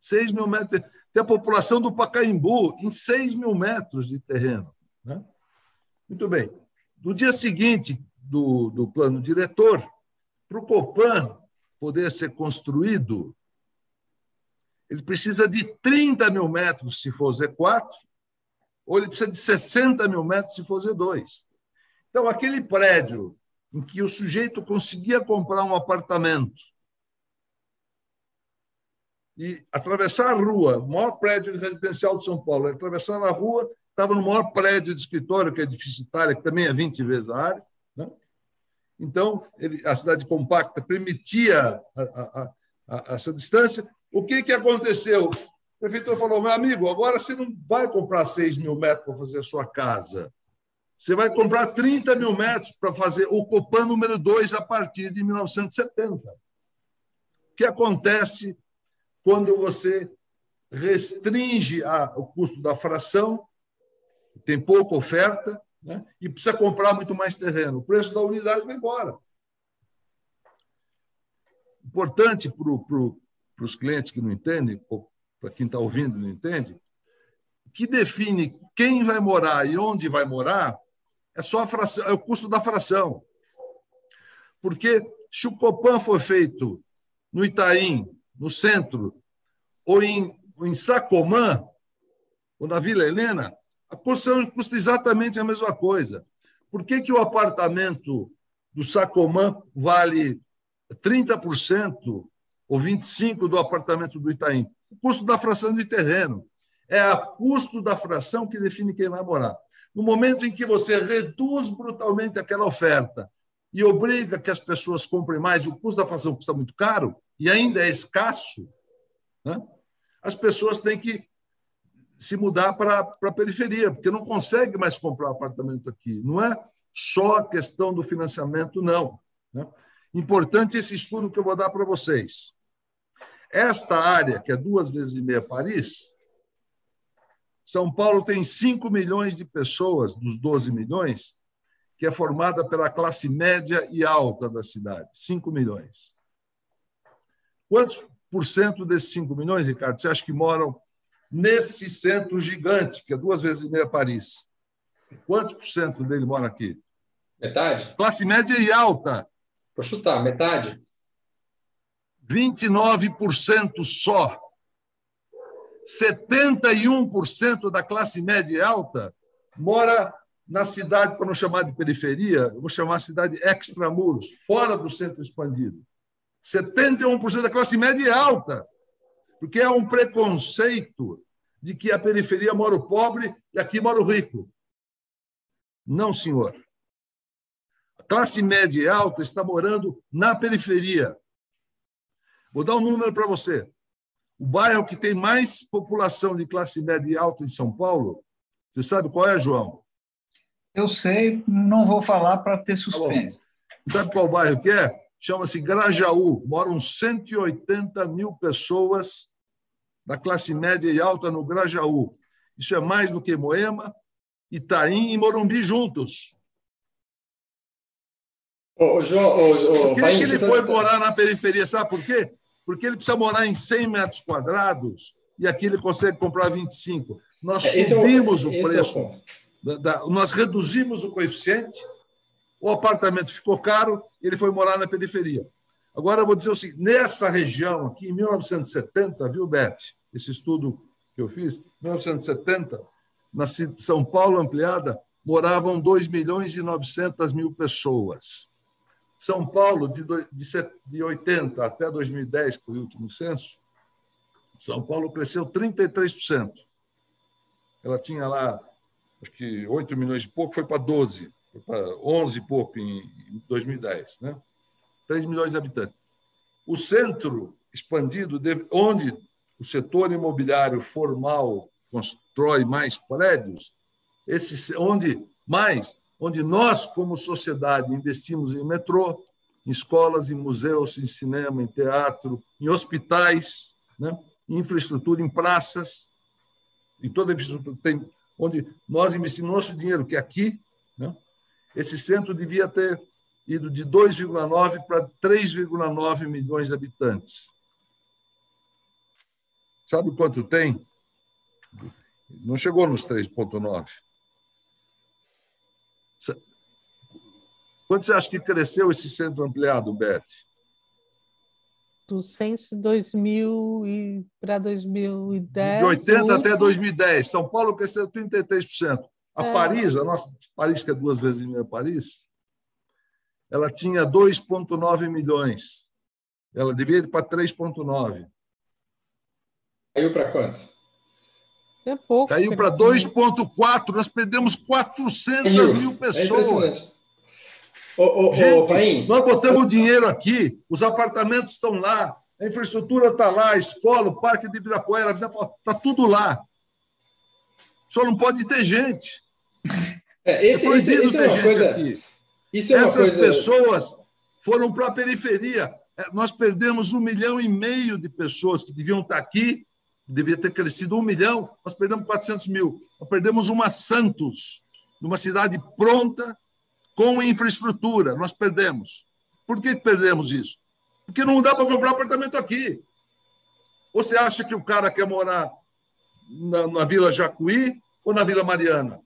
6 mil metros. Tem a população do Pacaembu em 6 mil metros de terreno. Né? Muito bem. No dia seguinte do, do plano diretor, para o Copan poder ser construído, ele precisa de 30 mil metros se for Z4, ou ele precisa de 60 mil metros se for Z2. Então, aquele prédio em que o sujeito conseguia comprar um apartamento e atravessar a rua, o maior prédio residencial de São Paulo, atravessar a rua, estava no maior prédio de escritório, que é deficitária, que também é 20 vezes a área. Né? Então, ele, a cidade compacta permitia a, a, a, essa distância. O que, que aconteceu? O prefeitor falou: meu amigo, agora você não vai comprar 6 mil metros para fazer a sua casa. Você vai comprar 30 mil metros para fazer o Copan número 2 a partir de 1970. O que acontece quando você restringe a, o custo da fração, tem pouca oferta, né? e precisa comprar muito mais terreno. O preço da unidade vai embora. Importante para pro, os clientes que não entendem, ou para quem está ouvindo não entende, que define quem vai morar e onde vai morar é só fração, é o custo da fração. Porque se o Copan for feito no Itaim, no centro, ou em, em Sacomã, ou na Vila Helena, a construção custa exatamente a mesma coisa. Por que, que o apartamento do Sacomã vale 30% ou 25% do apartamento do Itaim? O custo da fração de terreno. É o custo da fração que define quem vai morar. No momento em que você reduz brutalmente aquela oferta e obriga que as pessoas comprem mais, o custo da fração custa muito caro e ainda é escasso, né? as pessoas têm que se mudar para a periferia, porque não consegue mais comprar um apartamento aqui. Não é só a questão do financiamento, não. Né? Importante esse estudo que eu vou dar para vocês. Esta área, que é duas vezes e meia Paris, são Paulo tem 5 milhões de pessoas, dos 12 milhões, que é formada pela classe média e alta da cidade. 5 milhões. Quantos por cento desses 5 milhões, Ricardo, você acha que moram nesse centro gigante, que é duas vezes e meia Paris? Quantos por cento dele mora aqui? Metade? Classe média e alta. Vou chutar, metade. 29% só. 71% da classe média e alta mora na cidade, para não chamar de periferia, eu vou chamar a cidade extramuros, fora do centro expandido. 71% da classe média e alta, porque é um preconceito de que a periferia mora o pobre e aqui mora o rico. Não, senhor. A classe média e alta está morando na periferia. Vou dar um número para você. O bairro que tem mais população de classe média e alta em São Paulo, você sabe qual é, João? Eu sei, não vou falar para ter tá suspense. Tá sabe qual bairro que é? Chama-se Grajaú. Moram 180 mil pessoas da classe média e alta no Grajaú. Isso é mais do que Moema, Itaim e Morumbi juntos. Ô, João, ô, por que, ele foi tá... morar na periferia? Sabe por quê? porque ele precisa morar em 100 metros quadrados e aqui ele consegue comprar 25. Nós é, subimos é o, o preço, é o da, nós reduzimos o coeficiente, o apartamento ficou caro, ele foi morar na periferia. Agora eu vou dizer o seguinte: nessa região aqui, em 1970, viu, Beth? Esse estudo que eu fiz, 1970, na São Paulo ampliada, moravam 2 milhões e 900 mil pessoas. São Paulo, de, de 80 até 2010, que foi o último censo, São Paulo cresceu 33%. Ela tinha lá, acho que 8 milhões e pouco, foi para 12, foi para 11 e pouco em 2010, né? 3 milhões de habitantes. O centro expandido, onde o setor imobiliário formal constrói mais prédios, esse, onde mais onde nós, como sociedade, investimos em metrô, em escolas, em museus, em cinema, em teatro, em hospitais, né? em infraestrutura, em praças, em toda a infraestrutura tem, onde nós investimos nosso dinheiro, que é aqui, né? esse centro devia ter ido de 2,9 para 3,9 milhões de habitantes. Sabe quanto tem? Não chegou nos 3,9. Quanto você acha que cresceu esse centro ampliado, Beth? Do censo de 2000 e para 2010. De 80 até 2010. São Paulo cresceu 33%. A é. Paris, a nossa Paris, que é duas vezes em Paris, ela tinha 2,9 milhões. Ela devia ir para 3,9. Caiu para quanto? É pouco. Caiu para 2,4. Nós perdemos 400 Caiu. mil pessoas. É ô, ô, Gente, ô, nós botamos dinheiro aqui, os apartamentos estão lá, a infraestrutura está lá, a escola, o parque de Ibirapuera, está tudo lá. Só não pode ter gente. É, esse, é esse, esse é uma coisa. Aqui. Isso é Essas coisa... pessoas foram para a periferia. É, nós perdemos um milhão e meio de pessoas que deviam estar aqui, devia ter crescido um milhão, nós perdemos 400 mil. Nós perdemos uma Santos, numa cidade pronta, com infraestrutura. Nós perdemos. Por que perdemos isso? Porque não dá para comprar apartamento aqui. Você acha que o cara quer morar na, na Vila Jacuí ou na Vila Mariana?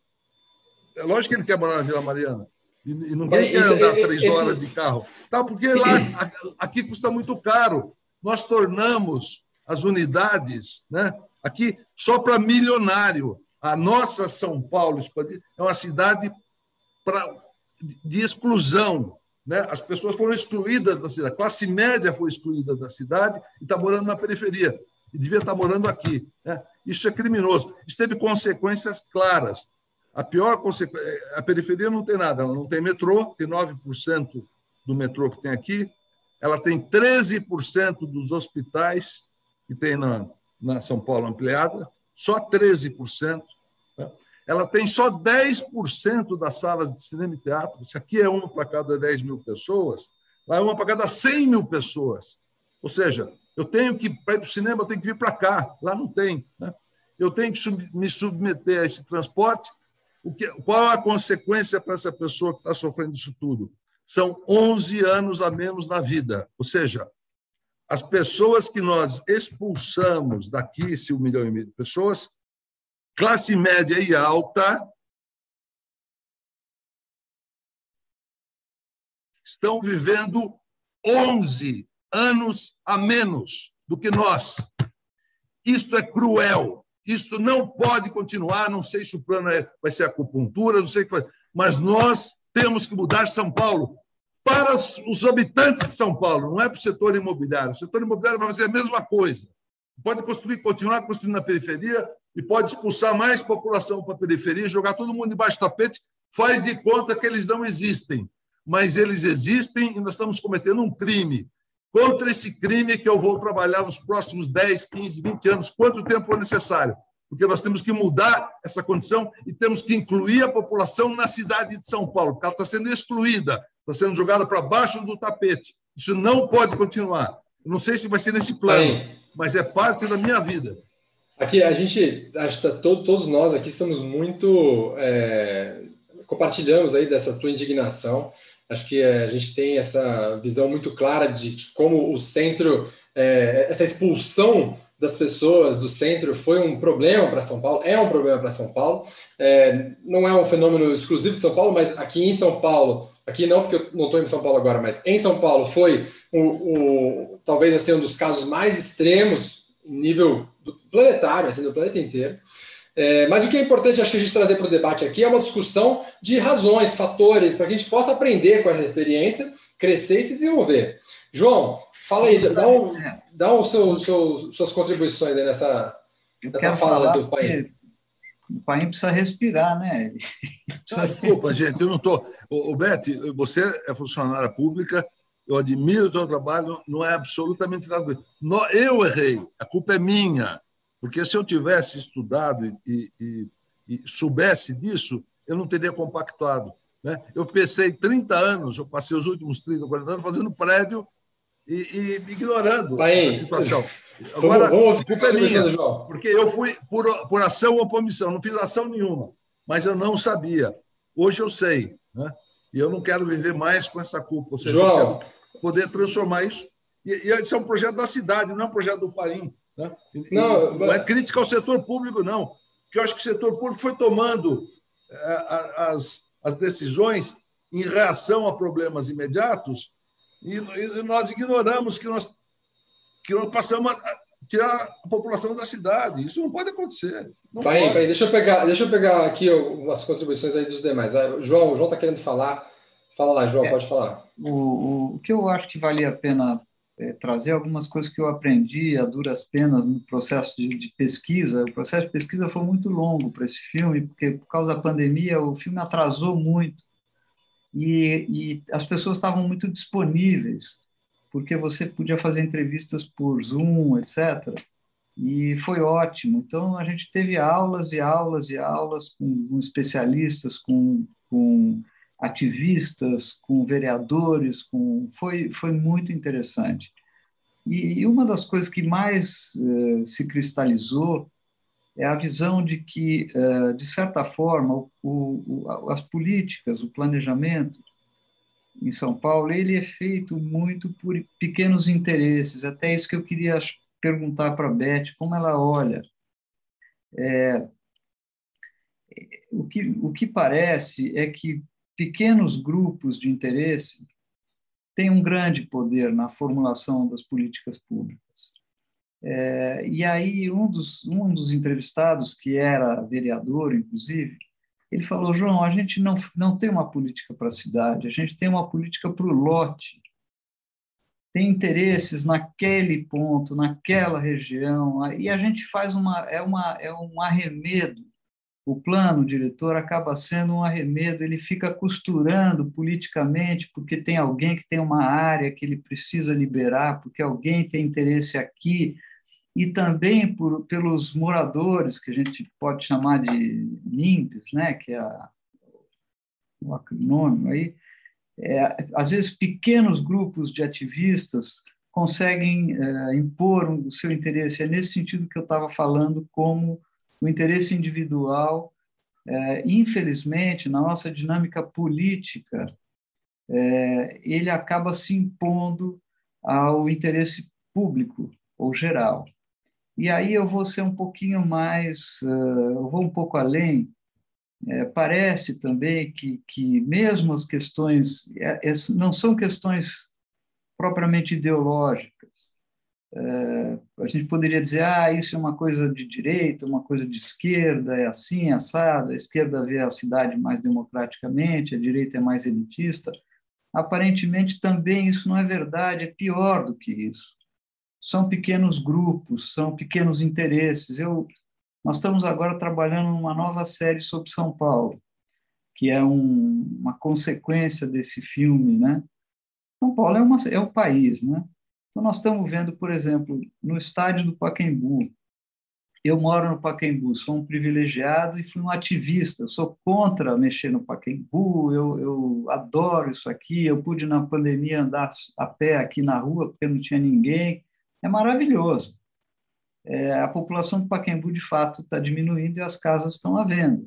É lógico que ele quer morar na Vila Mariana. E, e não quer andar três esse... horas de carro. Tá, porque lá, [CLEARS THROAT] aqui custa muito caro. Nós tornamos as unidades né, aqui só para milionário. A nossa São Paulo é uma cidade pra, de exclusão. Né? As pessoas foram excluídas da cidade. A classe média foi excluída da cidade e está morando na periferia. E devia estar tá morando aqui. Né? Isso é criminoso. Isso teve consequências claras. A pior consequência, a periferia não tem nada, ela não tem metrô, tem 9% do metrô que tem aqui, ela tem 13% dos hospitais que tem na, na São Paulo ampliada, só 13%. Né? Ela tem só 10% das salas de cinema e teatro. Se aqui é uma para cada 10 mil pessoas, lá é uma para cada 100 mil pessoas. Ou seja, eu tenho que, para ir para o cinema, eu tenho que vir para cá. Lá não tem. Né? Eu tenho que sub, me submeter a esse transporte o que, qual a consequência para essa pessoa que está sofrendo isso tudo? São 11 anos a menos na vida. Ou seja, as pessoas que nós expulsamos daqui, esse um milhão e meio de pessoas, classe média e alta, estão vivendo 11 anos a menos do que nós. Isto é cruel. Isso não pode continuar. Não sei se o plano é, vai ser acupuntura, não sei o que vai. Mas nós temos que mudar São Paulo para os habitantes de São Paulo, não é para o setor imobiliário. O setor imobiliário vai fazer a mesma coisa. Pode construir, continuar construindo na periferia e pode expulsar mais população para a periferia, jogar todo mundo debaixo do tapete, faz de conta que eles não existem. Mas eles existem e nós estamos cometendo um crime contra esse crime que eu vou trabalhar nos próximos 10, 15, 20 anos, quanto tempo for necessário. Porque nós temos que mudar essa condição e temos que incluir a população na cidade de São Paulo, porque ela está sendo excluída, está sendo jogada para baixo do tapete. Isso não pode continuar. não sei se vai ser nesse plano, mas é parte da minha vida. Aqui a gente, acho que tá todos nós aqui estamos muito é, compartilhamos aí dessa tua indignação. Acho que a gente tem essa visão muito clara de como o centro, é, essa expulsão das pessoas do centro foi um problema para São Paulo, é um problema para São Paulo. É, não é um fenômeno exclusivo de São Paulo, mas aqui em São Paulo, aqui não porque eu não estou em São Paulo agora, mas em São Paulo foi o, o talvez assim, um dos casos mais extremos em nível planetário, assim, do planeta inteiro. É, mas o que é importante, acho a gente trazer para o debate aqui é uma discussão de razões, fatores, para que a gente possa aprender com essa experiência, crescer e se desenvolver. João, fala aí, dá, um, dá um seu, seu, suas contribuições nessa, nessa fala do pai. O pai precisa respirar, né? [LAUGHS] Precisa... Desculpa, gente, eu não estou. O Beth, você é funcionária pública, eu admiro o seu trabalho, não é absolutamente nada. Eu errei, a culpa é minha. Porque se eu tivesse estudado e, e, e soubesse disso, eu não teria compactuado. Né? Eu pensei 30 anos, eu passei os últimos 30, 40 anos fazendo prédio e, e ignorando Pai, a situação. Agora, vamos, a culpa é minha, porque eu fui por, por ação ou por omissão, não fiz ação nenhuma, mas eu não sabia. Hoje eu sei, né? e eu não quero viver mais com essa culpa. Ou seja, João. eu quero poder transformar isso. E, e esse é um projeto da cidade, não é um projeto do país. Né? Não, não é crítica ao setor público, não. Porque eu acho que o setor público foi tomando é, as, as decisões em reação a problemas imediatos e, e nós ignoramos que nós, que nós passamos a tirar a população da cidade. Isso não pode acontecer. Não pai, pode. Pai, deixa, eu pegar, deixa eu pegar aqui umas contribuições aí dos demais. Ah, João, o João está querendo falar. Fala lá, João, é, pode falar. O, o, o que eu acho que valia a pena é, trazer algumas coisas que eu aprendi a duras penas no processo de, de pesquisa. O processo de pesquisa foi muito longo para esse filme, porque por causa da pandemia o filme atrasou muito e, e as pessoas estavam muito disponíveis, porque você podia fazer entrevistas por Zoom, etc. E foi ótimo. Então a gente teve aulas e aulas e aulas com, com especialistas, com, com ativistas, com vereadores, com foi foi muito interessante. E, e uma das coisas que mais uh, se cristalizou é a visão de que, uh, de certa forma, as políticas, o planejamento em São Paulo, ele é feito muito por pequenos interesses. Até isso que eu queria perguntar para a Beth, como ela olha. É, o, que, o que parece é que pequenos grupos de interesse têm um grande poder na formulação das políticas públicas. É, e aí um dos, um dos entrevistados, que era vereador, inclusive, ele falou, João, a gente não, não tem uma política para a cidade, a gente tem uma política para o lote. Tem interesses naquele ponto, naquela região, e a gente faz uma, é, uma, é um arremedo o plano diretor acaba sendo um arremedo, ele fica costurando politicamente, porque tem alguém que tem uma área que ele precisa liberar, porque alguém tem interesse aqui, e também por, pelos moradores, que a gente pode chamar de NIMPs, né, que é a, o acronômio aí, é, às vezes pequenos grupos de ativistas conseguem é, impor o seu interesse. É nesse sentido que eu estava falando, como o interesse individual, é, infelizmente, na nossa dinâmica política, é, ele acaba se impondo ao interesse público ou geral. E aí eu vou ser um pouquinho mais, eu vou um pouco além. É, parece também que, que mesmo as questões, é, não são questões propriamente ideológicas, é, a gente poderia dizer, ah, isso é uma coisa de direita, uma coisa de esquerda, é assim, é assado, a esquerda vê a cidade mais democraticamente, a direita é mais elitista. Aparentemente também isso não é verdade, é pior do que isso. São pequenos grupos, são pequenos interesses. Eu, nós estamos agora trabalhando numa nova série sobre São Paulo, que é um, uma consequência desse filme, né? São Paulo é, uma, é o país, né? Então, nós estamos vendo, por exemplo, no estádio do Pacaembu. Eu moro no Pacaembu, sou um privilegiado e fui um ativista. Sou contra mexer no Pacaembu, eu, eu adoro isso aqui. Eu pude, na pandemia, andar a pé aqui na rua, porque não tinha ninguém. É maravilhoso. É, a população do Pacaembu, de fato, está diminuindo e as casas estão à venda.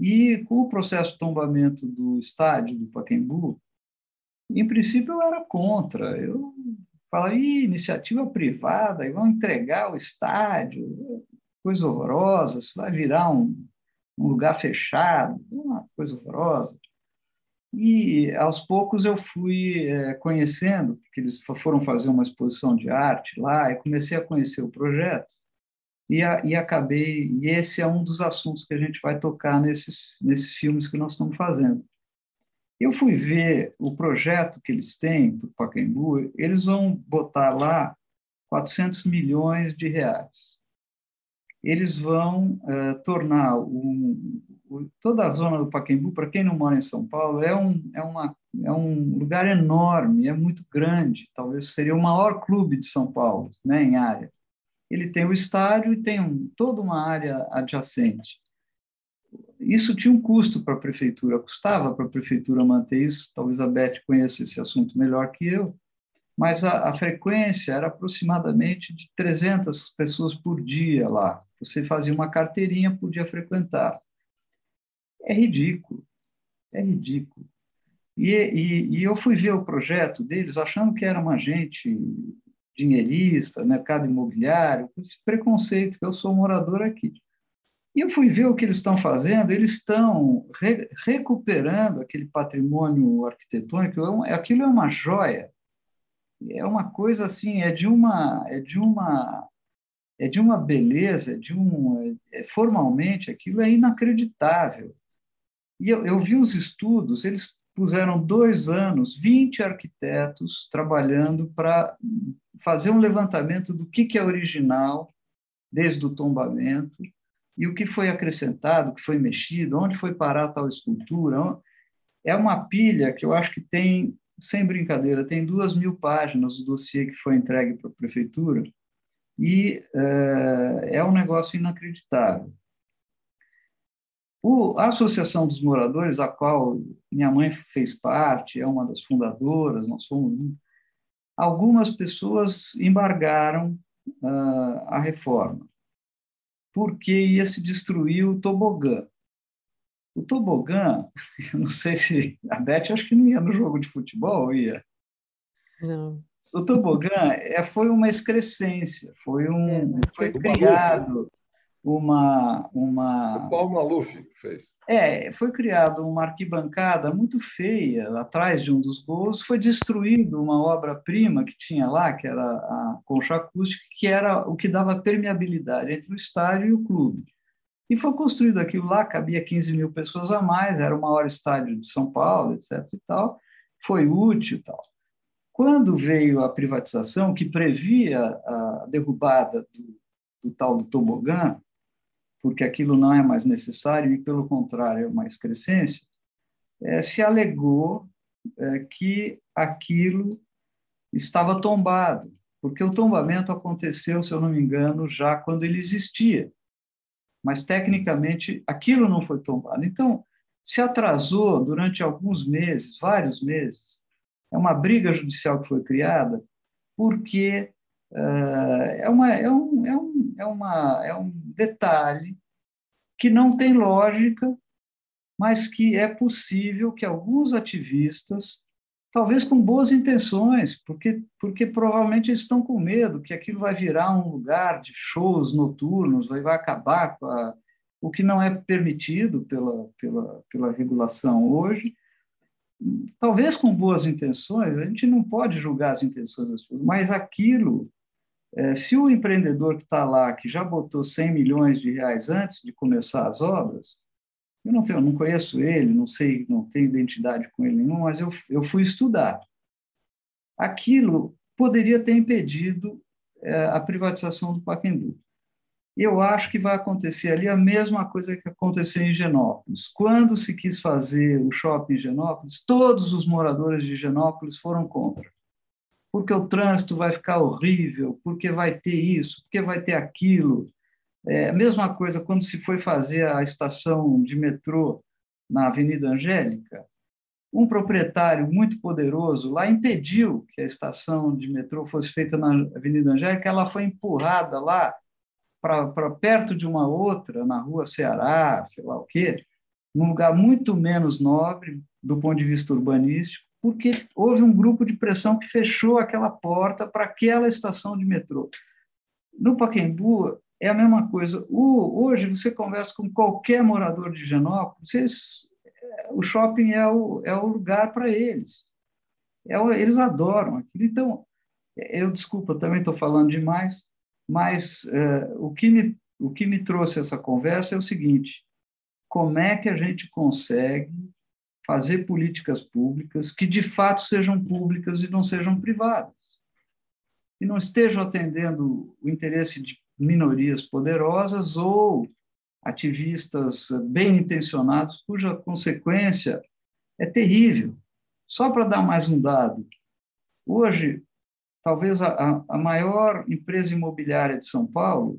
E com o processo de tombamento do estádio do Pacaembu, em princípio eu era contra. Eu Fala, iniciativa privada, vão entregar o estádio, coisa horrorosa, isso vai virar um, um lugar fechado, uma coisa horrorosa. E aos poucos eu fui é, conhecendo, porque eles foram fazer uma exposição de arte lá, e comecei a conhecer o projeto. E, a, e acabei, e esse é um dos assuntos que a gente vai tocar nesses, nesses filmes que nós estamos fazendo. Eu fui ver o projeto que eles têm para o Pacaembu, eles vão botar lá 400 milhões de reais. Eles vão uh, tornar um, toda a zona do Pacaembu, para quem não mora em São Paulo, é um, é, uma, é um lugar enorme, é muito grande, talvez seria o maior clube de São Paulo, né, em área. Ele tem o estádio e tem um, toda uma área adjacente. Isso tinha um custo para a prefeitura, custava para a prefeitura manter isso. Talvez a Beth conheça esse assunto melhor que eu, mas a, a, frequência era aproximadamente de 300 pessoas por dia lá. Você fazia uma carteirinha, podia frequentar. É ridículo, é ridículo. E, e, e eu fui ver o projeto deles achando que era uma gente dinheirista, mercado imobiliário, esse preconceito que eu sou morador aqui. E eu fui ver o que eles estão fazendo, eles estão re recuperando aquele patrimônio arquitetônico, é aquilo é uma joia, é uma coisa assim, é de uma, é de uma, é de uma beleza, é de um, é, formalmente aquilo é inacreditável. E eu, eu vi os estudos, eles puseram dois anos, 20 arquitetos trabalhando para fazer um levantamento do que, que é original, desde o tombamento, e o que foi acrescentado, o que foi mexido, onde foi parar tal escultura. É uma pilha que eu acho que tem, sem brincadeira, tem duas mil páginas do dossiê que foi entregue para a prefeitura, e é, é um negócio inacreditável. O, a Associação dos Moradores, a qual minha mãe fez parte, é uma das fundadoras, nós fomos. Algumas pessoas embargaram uh, a reforma, porque ia se destruir o tobogã. O tobogã, [LAUGHS] eu não sei se. A Beth acho que não ia no jogo de futebol, ia. Não. O tobogã é, foi uma excrescência, foi um. É, foi criado uma, uma... O Paulo Maluf fez. É, foi criado uma arquibancada muito feia atrás de um dos gols, foi destruído uma obra-prima que tinha lá, que era a concha acústica, que era o que dava permeabilidade entre o estádio e o clube. E foi construído aquilo lá, cabia 15 mil pessoas a mais, era o maior estádio de São Paulo, etc. e tal, foi útil e tal. Quando veio a privatização, que previa a derrubada do, do tal do tobogã, porque aquilo não é mais necessário e, pelo contrário, é uma excrescência, é, se alegou é, que aquilo estava tombado, porque o tombamento aconteceu, se eu não me engano, já quando ele existia. Mas, tecnicamente, aquilo não foi tombado. Então, se atrasou durante alguns meses, vários meses. É uma briga judicial que foi criada, porque é, uma, é, um, é, um, é, uma, é um detalhe que não tem lógica, mas que é possível que alguns ativistas, talvez com boas intenções, porque, porque provavelmente estão com medo que aquilo vai virar um lugar de shows noturnos, vai, vai acabar com a, o que não é permitido pela, pela, pela regulação hoje, talvez com boas intenções, a gente não pode julgar as intenções das pessoas, mas aquilo é, se o empreendedor que está lá, que já botou 100 milhões de reais antes de começar as obras, eu não, tenho, não conheço ele, não sei, não tenho identidade com ele nenhum, mas eu, eu fui estudar. Aquilo poderia ter impedido é, a privatização do Pacaembu. Eu acho que vai acontecer ali a mesma coisa que aconteceu em Genópolis. Quando se quis fazer o shopping em Genópolis, todos os moradores de Genópolis foram contra porque o trânsito vai ficar horrível, porque vai ter isso, porque vai ter aquilo. É a mesma coisa quando se foi fazer a estação de metrô na Avenida Angélica. Um proprietário muito poderoso lá impediu que a estação de metrô fosse feita na Avenida Angélica, ela foi empurrada lá para perto de uma outra, na rua Ceará, sei lá o quê, num lugar muito menos nobre do ponto de vista urbanístico, porque houve um grupo de pressão que fechou aquela porta para aquela estação de metrô. No Paquembu é a mesma coisa. O, hoje você conversa com qualquer morador de Genópolis, eles, o shopping é o, é o lugar para eles. É, eles adoram aquilo. Então, eu desculpa, também estou falando demais, mas é, o, que me, o que me trouxe essa conversa é o seguinte: como é que a gente consegue fazer políticas públicas que de fato sejam públicas e não sejam privadas, e não estejam atendendo o interesse de minorias poderosas ou ativistas bem intencionados, cuja consequência é terrível. Só para dar mais um dado, hoje, talvez a, a maior empresa imobiliária de São Paulo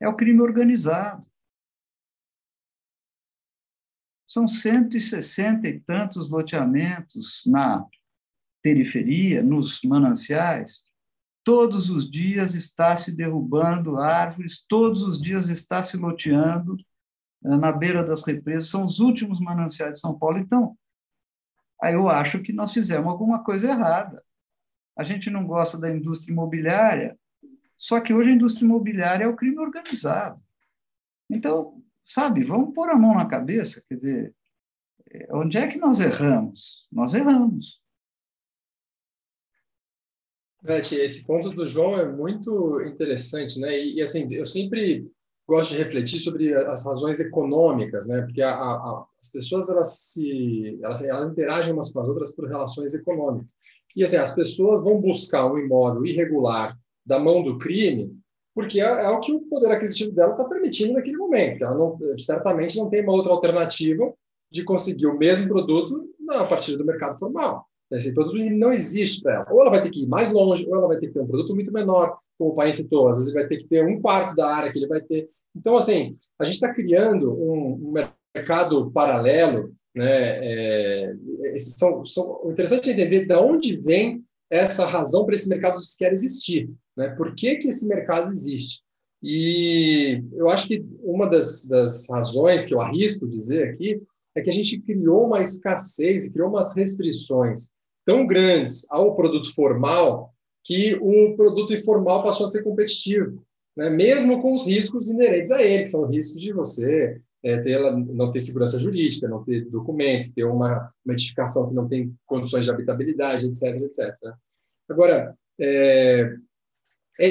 é o crime organizado. São 160 e tantos loteamentos na periferia, nos mananciais. Todos os dias está se derrubando árvores, todos os dias está se loteando eh, na beira das represas. São os últimos mananciais de São Paulo. Então, aí eu acho que nós fizemos alguma coisa errada. A gente não gosta da indústria imobiliária, só que hoje a indústria imobiliária é o crime organizado. Então, Sabe, vamos pôr a mão na cabeça, quer dizer, é, onde é que nós erramos? Nós erramos. Esse ponto do João é muito interessante, né? E assim, eu sempre gosto de refletir sobre as razões econômicas, né? Porque a, a, as pessoas elas se elas, elas interagem umas com as outras por relações econômicas. E assim, as pessoas vão buscar um imóvel irregular da mão do crime porque é, é o que o poder aquisitivo dela está permitindo naquele momento. Ela não, certamente não tem uma outra alternativa de conseguir o mesmo produto a partir do mercado formal. Esse produto não existe para ela. Ou ela vai ter que ir mais longe, ou ela vai ter que ter um produto muito menor, como o pai citou, às vezes vai ter que ter um quarto da área que ele vai ter. Então, assim, a gente está criando um, um, mercado paralelo. Né? É, são, são, o interessante é entender de onde vem essa razão para esse mercado sequer existir. Né? Por que, que esse mercado existe? E eu acho que uma das, das razões que eu arrisco dizer aqui é que a gente criou uma escassez, criou umas restrições tão grandes ao produto formal que o produto informal passou a ser competitivo, né? mesmo com os riscos inerentes a ele, que são riscos de você é, ter, não ter segurança jurídica, não ter documento, ter uma, uma edificação que não tem condições de habitabilidade, etc, etc. Né? Agora, é,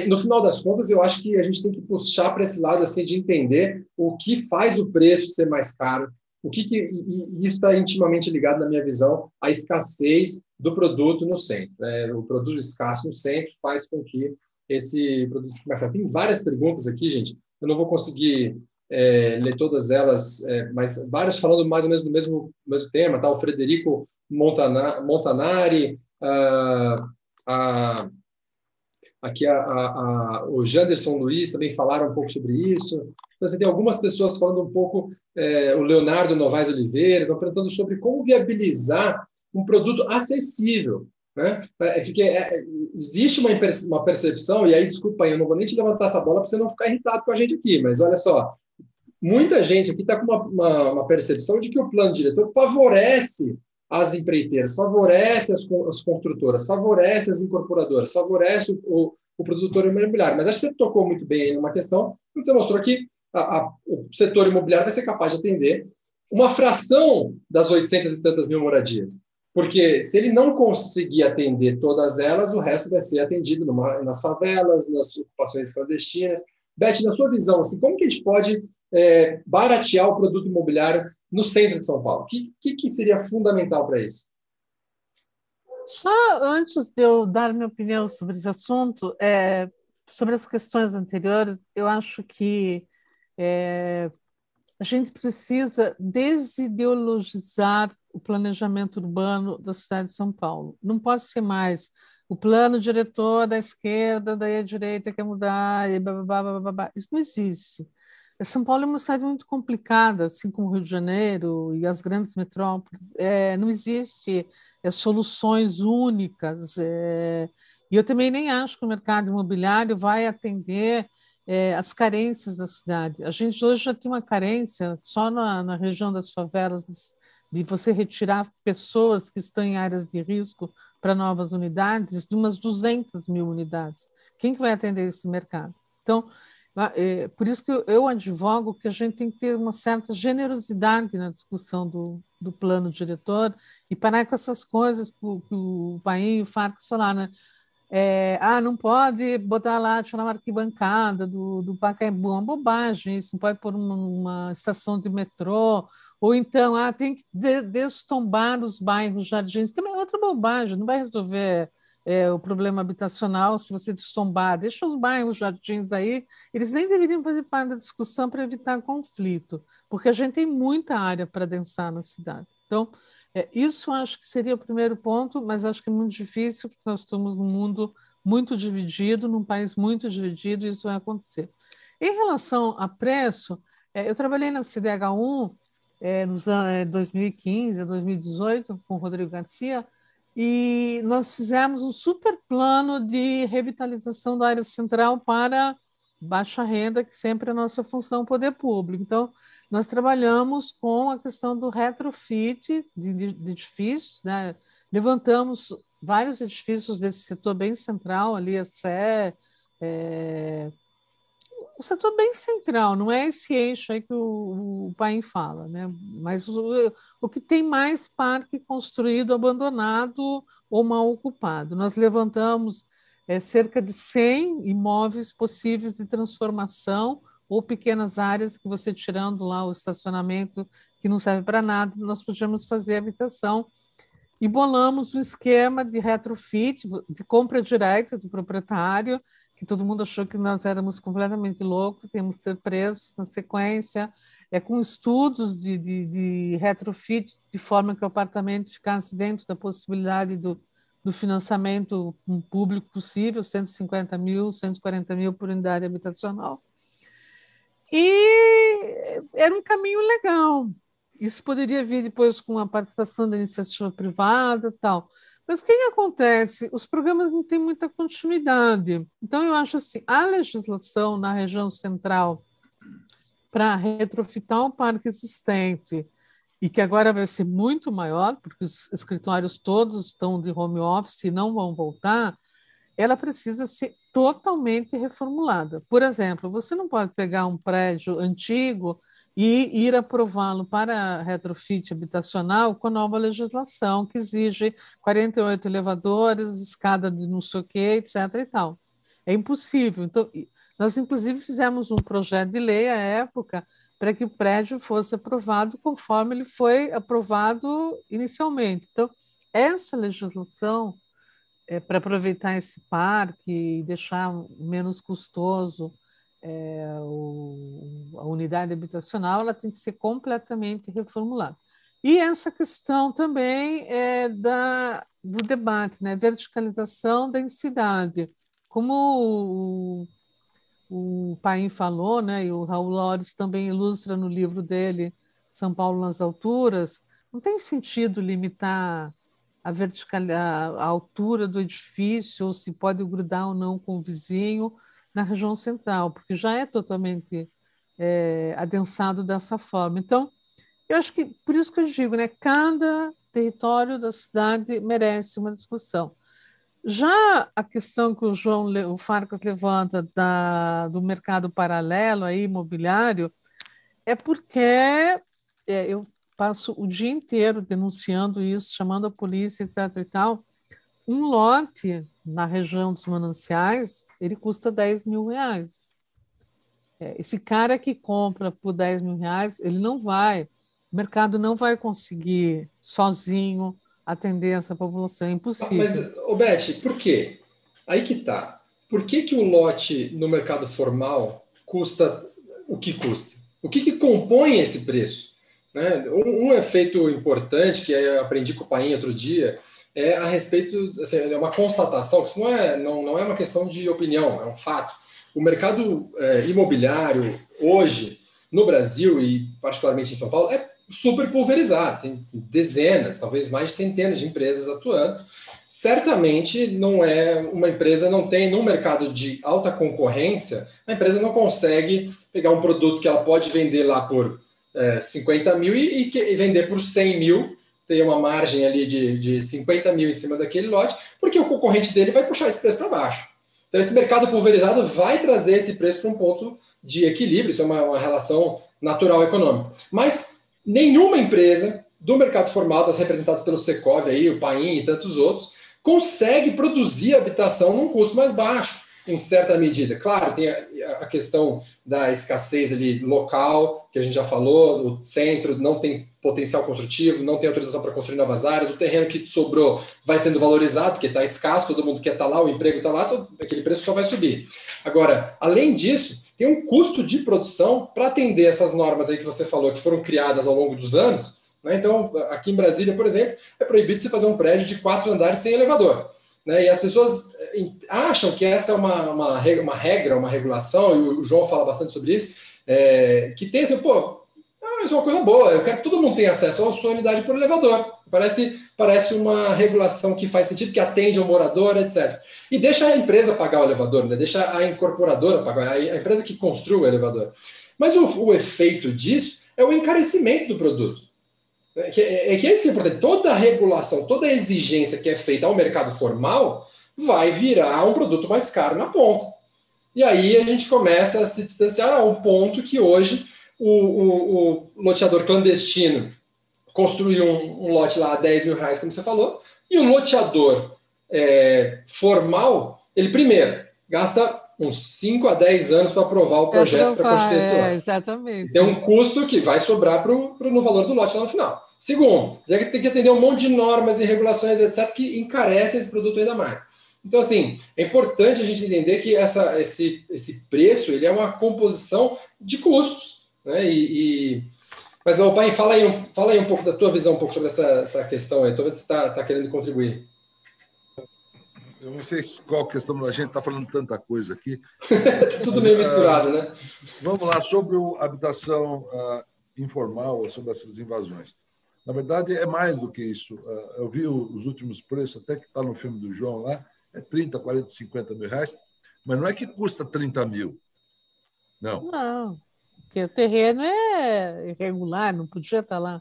no final das contas, eu acho que a gente tem que puxar para esse lado assim de entender o que faz o preço ser mais caro, o que, que e isso está intimamente ligado, na minha visão, à escassez do produto no centro. Né? O produto escasso no centro faz com que esse produto comece. Tem várias perguntas aqui, gente. Eu não vou conseguir é, ler todas elas, é, mas várias falando mais ou menos do mesmo, mesmo tema. Tá? O Frederico Montana, Montanari, uh, a, aqui a, a, a, o Janderson Luiz também falaram um pouco sobre isso. Então, você tem algumas pessoas falando um pouco, é, o Leonardo Novaes Oliveira, estão perguntando sobre como viabilizar um produto acessível. Né? É, porque é, existe uma, uma percepção, e aí, desculpa eu não vou nem te levantar essa bola para você não ficar irritado com a gente aqui, mas olha só, muita gente aqui está com uma, uma, uma, percepção de que o plano diretor favorece as empreiteiras, favorece as, as construtoras, favorece as incorporadoras, favorece o, o, o produtor imobiliário. Mas acho que você tocou muito bem aí numa questão, quando você mostrou que a, a, o setor imobiliário vai ser capaz de atender uma fração das 800 e tantas mil moradias. Porque se ele não conseguir atender todas elas, o resto vai ser atendido numa, nas favelas, nas ocupações clandestinas. Beth, na sua visão, assim, como que a gente pode é, baratear o produto imobiliário no centro de São Paulo? O que, que, que seria fundamental para isso? Só antes de eu dar minha opinião sobre esse assunto, é, sobre as questões anteriores, eu acho que é, a gente precisa desideologizar o planejamento urbano da cidade de São Paulo. Não pode ser mais o plano diretor da esquerda, daí a direita quer mudar, e blá, blá, blá, blá, blá. isso não existe. São Paulo é uma cidade muito complicada, assim como o Rio de Janeiro e as grandes metrópoles. É, não existe é, soluções únicas. É, e eu também nem acho que o mercado imobiliário vai atender é, as carências da cidade. A gente hoje já tem uma carência só na, na região das favelas de você retirar pessoas que estão em áreas de risco para novas unidades, de umas 200 mil unidades. Quem que vai atender esse mercado? Então, é, por isso que eu advogo que a gente tem que ter uma certa generosidade na discussão do, do plano diretor e parar com essas coisas que o, que o Paim e o Farcas falaram, né? É, ah, não pode botar lá, tirar uma arquibancada do, do Pacaembu, uma bobagem isso, não pode pôr uma, uma estação de metrô, ou então, ah, tem que de, destombar os bairros jardins, também é outra bobagem, não vai resolver é, o problema habitacional se você destombar, deixa os bairros jardins aí, eles nem deveriam fazer parte da discussão para evitar conflito, porque a gente tem muita área para densar na cidade. Então, é, isso acho que seria o primeiro ponto, mas acho que é muito difícil, porque nós estamos num mundo muito dividido, num país muito dividido, e isso vai acontecer. Em relação a preço, é, eu trabalhei na CDH1 é, nos anos 2015, 2018, com o Rodrigo Garcia, e nós fizemos um super plano de revitalização da área central para baixa renda, que sempre é a nossa função poder público. Então, nós trabalhamos com a questão do retrofit de, de, de edifícios, né? levantamos vários edifícios desse setor bem central, ali a Sé, é... o setor bem central, não é esse eixo aí que o, o pai fala, né? mas o, o que tem mais parque construído, abandonado ou mal ocupado. Nós levantamos é, cerca de 100 imóveis possíveis de transformação ou pequenas áreas que você tirando lá o estacionamento que não serve para nada, nós podíamos fazer habitação e bolamos um esquema de retrofit, de compra direta do proprietário, que todo mundo achou que nós éramos completamente loucos, íamos ser presos na sequência, é, com estudos de, de, de retrofit, de forma que o apartamento ficasse dentro da possibilidade do, do financiamento público possível, 150 mil, 140 mil por unidade habitacional. E era um caminho legal. Isso poderia vir depois com a participação da iniciativa privada tal. Mas o que, que acontece? Os programas não têm muita continuidade. Então, eu acho assim, a legislação na região central para retrofitar um parque existente e que agora vai ser muito maior, porque os escritórios todos estão de home office e não vão voltar, ela precisa ser totalmente reformulada. Por exemplo, você não pode pegar um prédio antigo e ir aprová-lo para retrofit habitacional com nova legislação que exige 48 elevadores, escada de não sei o quê, etc. e tal. É impossível. Então, nós, inclusive, fizemos um projeto de lei à época para que o prédio fosse aprovado conforme ele foi aprovado inicialmente. Então, essa legislação, é, para aproveitar esse parque e deixar menos custoso é, o, a unidade habitacional, ela tem que ser completamente reformulada. E essa questão também é da, do debate, né? verticalização da densidade. Como o Paim falou, né, e o Raul Lores também ilustra no livro dele, São Paulo nas Alturas, não tem sentido limitar a, vertical, a, a altura do edifício, ou se pode grudar ou não com o vizinho na região central, porque já é totalmente é, adensado dessa forma. Então, eu acho que, por isso que eu digo, né, cada território da cidade merece uma discussão. Já a questão que o João o Farcas levanta da, do mercado paralelo aí, imobiliário é porque é, eu passo o dia inteiro denunciando isso, chamando a polícia, etc. e tal. Um lote na região dos mananciais, ele custa 10 mil reais. É, esse cara que compra por 10 mil reais, ele não vai, o mercado não vai conseguir sozinho atender essa população. É impossível. Mas, Beth, por quê? Aí que tá. Por que, que o lote no mercado formal custa o que custa? O que, que compõe esse preço? Né? Um, um efeito importante que eu aprendi com o Paim outro dia é a respeito, assim, é uma constatação, isso não é, não, não é uma questão de opinião, é um fato. O mercado é, imobiliário hoje, no Brasil e particularmente em São Paulo, é super pulverizado, tem dezenas, talvez mais centenas de empresas atuando. Certamente não é uma empresa não tem no mercado de alta concorrência, a empresa não consegue pegar um produto que ela pode vender lá por é, 50 mil e, e, vender por 100 mil, ter uma margem ali de, de 50 mil em cima daquele lote, porque o concorrente dele vai puxar esse preço para baixo. Então, esse mercado pulverizado vai trazer esse preço para um ponto de equilíbrio, isso é uma, uma relação natural econômica. Mas nenhuma empresa do mercado formal, das representadas pelo Secov, aí, o Paim e tantos outros, consegue produzir habitação num custo mais baixo, em certa medida. Claro, tem a, a questão da escassez ali local, que a gente já falou, o centro não tem potencial construtivo, não tem autorização para construir novas áreas, o terreno que sobrou vai sendo valorizado, porque está escasso, todo mundo quer estar tá lá, o emprego está lá, todo, aquele preço só vai subir. Agora, além disso, tem um custo de produção para atender essas normas aí que você falou, que foram criadas ao longo dos anos. Né? Então, aqui em Brasília, por exemplo, é proibido você fazer um prédio de quatro andares sem elevador. Né? E as pessoas eh, acham que essa é uma, uma, uma regra, uma regulação, e o João fala bastante sobre isso, é, que tem assim, pô, ah, isso é uma coisa boa, eu quero que todo mundo tenha acesso à sua unidade por elevador. Parece, parece uma regulação que faz sentido, que atende ao morador, etc. E deixa a empresa pagar o elevador, né? deixa a incorporadora pagar, a empresa que construiu o elevador. Mas o, o efeito disso é o encarecimento do produto. É que, é, é que é isso que é importante. Toda a regulação, toda a exigência que é feita ao mercado formal vai virar um produto mais caro na ponta. E aí a gente começa a se distanciar a um ponto que hoje o, o, o loteador clandestino construiu um, um, lote lá a 10 mil reais, como você falou, e o loteador é, formal, ele primeiro gasta uns 5 a 10 anos para aprovar o projeto para construir esse é, lote. Exatamente. Tem um custo que vai sobrar pro, pro, no valor do lote lá no final. Segundo, tem que atender um monte de normas e regulações, etc., que encarecem esse produto ainda mais. Então, assim, é importante a gente entender que essa, esse, esse preço ele é uma composição de custos. Né? E, e... Mas, ô, pai, fala aí, fala aí um pouco da tua visão um pouco sobre essa, essa questão aí. Estou vendo que você está tá querendo contribuir. Eu não sei qual a questão, a gente está falando tanta coisa aqui. [LAUGHS] Tá tudo meio misturado, né? Vamos lá, sobre a habitação uh, informal, sobre essas invasões. Na verdade, é mais do que isso. Uh, eu vi os últimos preços, até que está no filme do João lá, é 30, 40, 50 mil reais, mas não é que custa 30 mil. Não. Não, porque o terreno é irregular, não podia estar lá.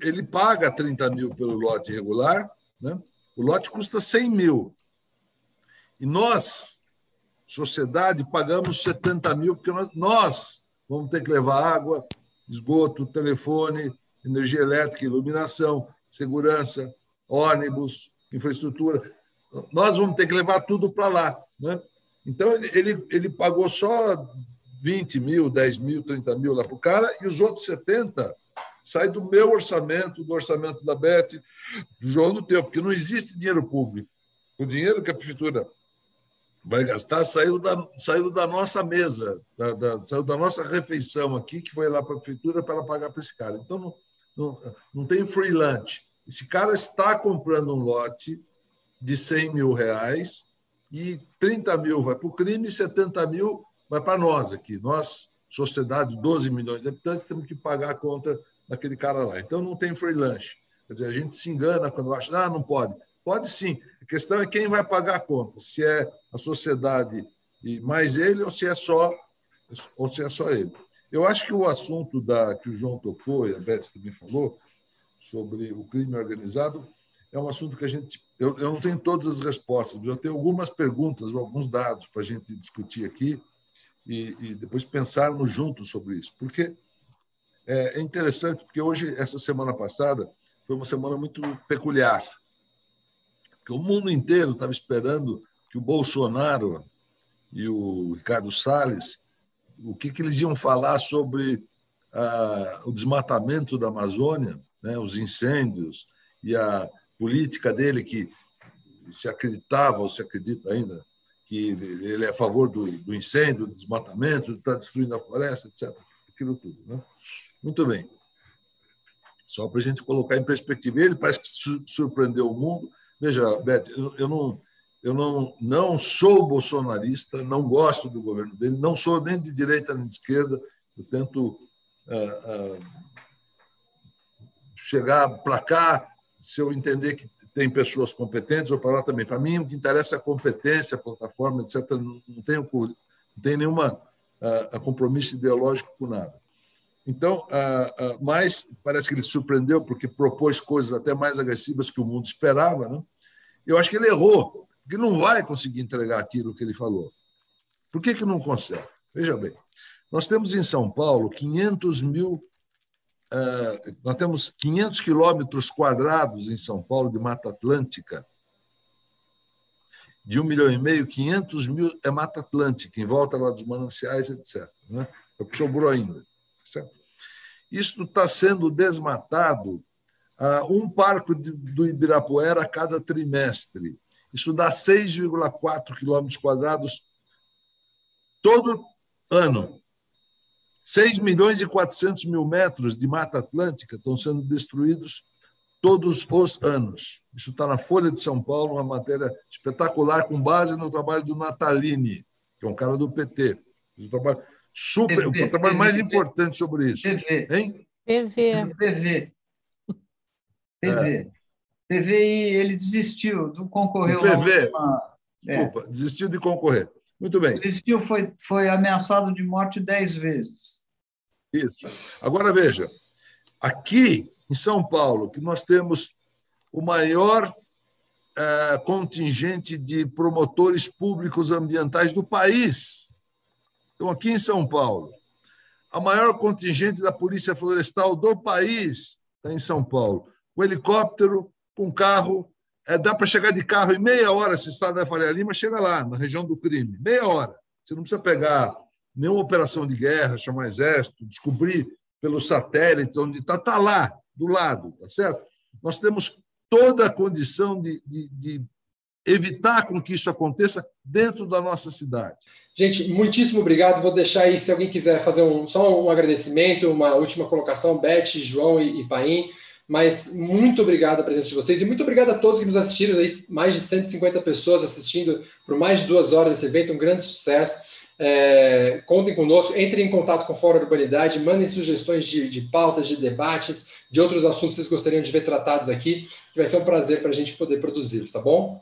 Ele paga 30 mil pelo lote irregular, né? O lote custa 100 mil. E nós, sociedade, pagamos 70 mil, porque nós, nós vamos ter que levar água, esgoto, telefone, energia elétrica, iluminação, segurança, ônibus, infraestrutura. Nós vamos ter que levar tudo para lá. Né? Então, ele, ele, pagou só 20 mil, 10 mil, 30 mil lá para o cara, e os outros 70 sai do meu orçamento, do orçamento da BET, do João do teu, porque não existe dinheiro público. O dinheiro que a prefeitura vai gastar saiu da, saiu da nossa mesa, da, da, saiu da nossa refeição aqui, que foi lá para a prefeitura para ela pagar para esse cara. Então, não, não, não tem free lunch. Esse cara está comprando um lote de 100 mil reais e 30 mil vai para o crime e 70 mil vai para nós aqui. Nós, sociedade, 12 milhões de habitantes, temos que pagar a conta daquele cara lá. Então não tem free lunch. Quer dizer, a gente se engana quando acha, ah, não pode. Pode sim. A questão é quem vai pagar a conta. Se é a sociedade e mais ele ou se é só ou se é só ele. Eu acho que o assunto da que o João tocou e a Beth também falou sobre o crime organizado é um assunto que a gente eu, eu não tenho todas as respostas, mas eu tenho algumas perguntas ou alguns dados para a gente discutir aqui e, e depois pensarmos juntos sobre isso, porque é, é interessante porque hoje, essa semana passada, foi uma semana muito peculiar. Porque o mundo inteiro estava esperando que o Bolsonaro e o Ricardo Salles, o que, que eles iam falar sobre ah, o desmatamento da Amazônia, né, os incêndios e a política dele que se acreditava ou se acredita ainda que ele é a favor do, do incêndio, do desmatamento, de estar destruindo a floresta, etc. Aquilo tudo. Né? Muito bem. Só para a gente colocar em perspectiva, ele parece que surpreendeu o mundo. Veja, Beth, eu não, eu não, não sou bolsonarista, não gosto do governo dele, não sou nem de direita nem de esquerda. Eu tento uh, uh, chegar para cá se eu entender que tem pessoas competentes ou para lá também. Para mim, o que interessa é a competência, a plataforma, etc. Não tenho, não tenho nenhuma uh, compromisso ideológico com nada. Então, mas parece que ele surpreendeu porque propôs coisas até mais agressivas que o mundo esperava. Né? Eu acho que ele errou, porque não vai conseguir entregar aquilo que ele falou. Por que, que não consegue? Veja bem, nós temos em São Paulo 500 mil, uh, nós temos 500 quilômetros quadrados em São Paulo de Mata Atlântica, de um milhão e meio, 500 mil é Mata Atlântica, em volta lá dos mananciais, etc. Né? É o que sobrou ainda. Certo? Isso está sendo desmatado uh, um parque do Ibirapuera a cada trimestre. Isso dá 6,4 quilômetros quadrados todo ano. 6 milhões e 400 mil metros de Mata Atlântica estão sendo destruídos todos os anos. Isso está na Folha de São Paulo, uma matéria espetacular, com base no trabalho do Natalini, que é um cara do PT. Um trabalho Super, PV, o trabalho PV, mais PV, importante sobre isso. PV. Hein? PV. PV. PV. É. PVI, ele desistiu, não concorreu. O PV. Última... Desculpa, é. desistiu de concorrer. Muito bem. Desistiu, foi, foi ameaçado de morte dez vezes. Isso. Agora veja, aqui em São Paulo, que nós temos o maior é, contingente de promotores públicos ambientais do país. Então, aqui em São Paulo, a maior contingente da Polícia Florestal do país está em São Paulo. Com helicóptero, com carro, é, dá para chegar de carro em meia hora, se está na Faria Lima, chega lá, na região do crime. Meia hora. Você não precisa pegar nenhuma operação de guerra, chamar exército, descobrir pelos satélites onde está, está lá, do lado, tá certo? Nós temos toda a condição de, de, de evitar com que isso aconteça dentro da nossa cidade. Gente, muitíssimo obrigado. Vou deixar aí, se alguém quiser fazer um, só um agradecimento, uma última colocação, Beth, João e, e Paim. Mas muito obrigado a presença de vocês e muito obrigado a todos que nos assistiram aí, mais de 150 pessoas assistindo por mais de duas horas esse evento, um grande sucesso. É, contem conosco, entrem em contato com o Fórum Urbanidade, mandem sugestões de, de, pautas, de debates, de outros assuntos que vocês gostariam de ver tratados aqui, que vai ser um prazer para a gente poder produzi-los, tá bom?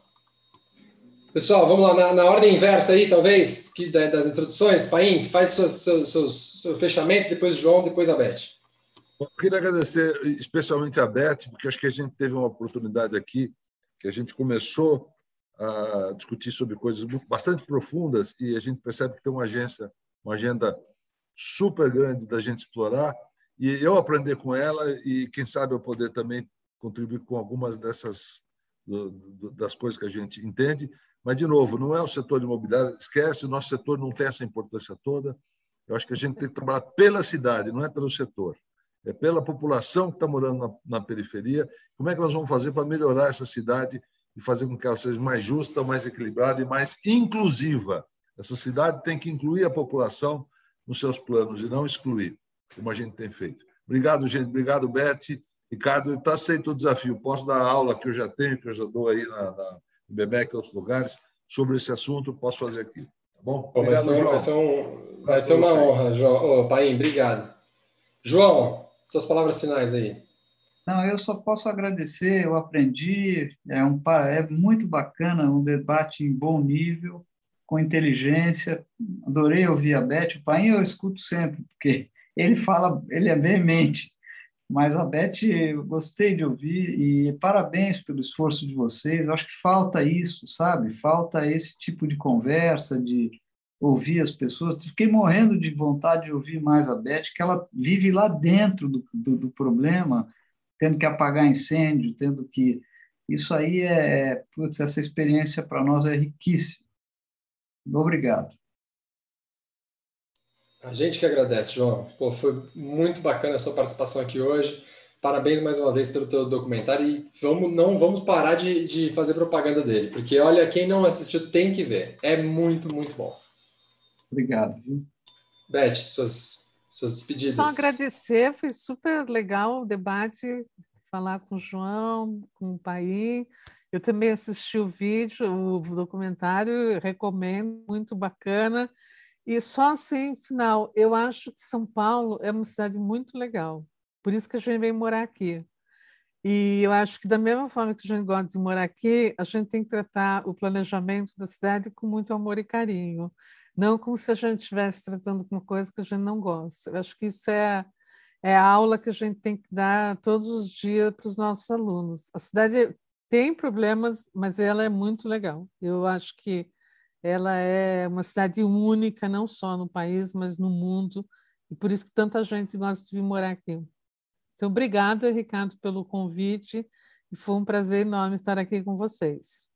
Pessoal, vamos lá, na, na ordem inversa aí, talvez, que, das introduções. Paim, faz seu, seu, fechamento, depois João, depois a Beth. Eu queria agradecer especialmente a Beth, porque acho que a gente teve uma oportunidade aqui, que a gente começou a discutir sobre coisas bastante profundas e a gente percebe que tem uma agência, uma agenda super grande da gente explorar e eu aprender com ela e quem sabe eu poder também contribuir com algumas dessas das coisas que a gente entende mas, de novo, não é o setor de mobilidade, esquece, o nosso setor não tem essa importância toda. Eu acho que a gente tem que trabalhar pela cidade, não é pelo setor. É pela população que está morando na, na periferia. Como é que nós vamos fazer para melhorar essa cidade e fazer com que ela seja mais justa, mais equilibrada e mais inclusiva? Essa cidade tem que incluir a população nos seus planos e não excluir, como a gente tem feito. Obrigado, gente. Obrigado, Beth. Ricardo, está aceito o desafio. Posso dar aula que eu já tenho, que eu já dou aí na, na em Bebec e outros lugares, sobre esse assunto, posso fazer aqui. Tá bom? Obrigado, vai, ser, vai ser, um, vai ser uma honra, João. Oh, Paim, obrigado. João, suas palavras finais aí. Não, eu só posso agradecer, eu aprendi, é, um, é muito bacana, um debate em bom nível, com inteligência, adorei ouvir a Beth, o Paim eu escuto sempre, porque [LAUGHS] ele fala, ele é veemente, mas a Beth, eu gostei de ouvir e parabéns pelo esforço de vocês. Eu acho que falta isso, sabe? Falta esse tipo de conversa, de ouvir as pessoas. Fiquei morrendo de vontade de ouvir mais a Beth, que ela vive lá dentro do, do, do problema, tendo que apagar incêndio, tendo que. Isso aí é. Putz, essa experiência para nós é riquíssima. Obrigado. A gente que agradece, João. Pô, foi muito bacana a sua participação aqui hoje. Parabéns mais uma vez pelo teu documentário e vamos, não vamos parar de, de fazer propaganda dele, porque olha, quem não assistiu tem que ver. É muito, muito bom. Obrigado. Beth, suas, suas despedidas. Só agradecer, foi super legal o debate, falar com o João, com o Pai. Eu também assisti o vídeo, o documentário, recomendo, muito bacana. E só assim, final, eu acho que São Paulo é uma cidade muito legal. Por isso que a gente vem morar aqui. E eu acho que, da mesma forma que a gente gosta de morar aqui, a gente tem que tratar o planejamento da cidade com muito amor e carinho. Não como se a gente estivesse tratando com uma coisa que a gente não gosta. Eu acho que isso é, é a aula que a gente tem que dar todos os dias para os nossos alunos. A cidade tem problemas, mas ela é muito legal. Eu acho que ela é uma cidade única, não só no país, mas no mundo, e por isso que tanta gente gosta de vir morar aqui. Então, obrigada, Ricardo, pelo convite, e foi um prazer enorme estar aqui com vocês.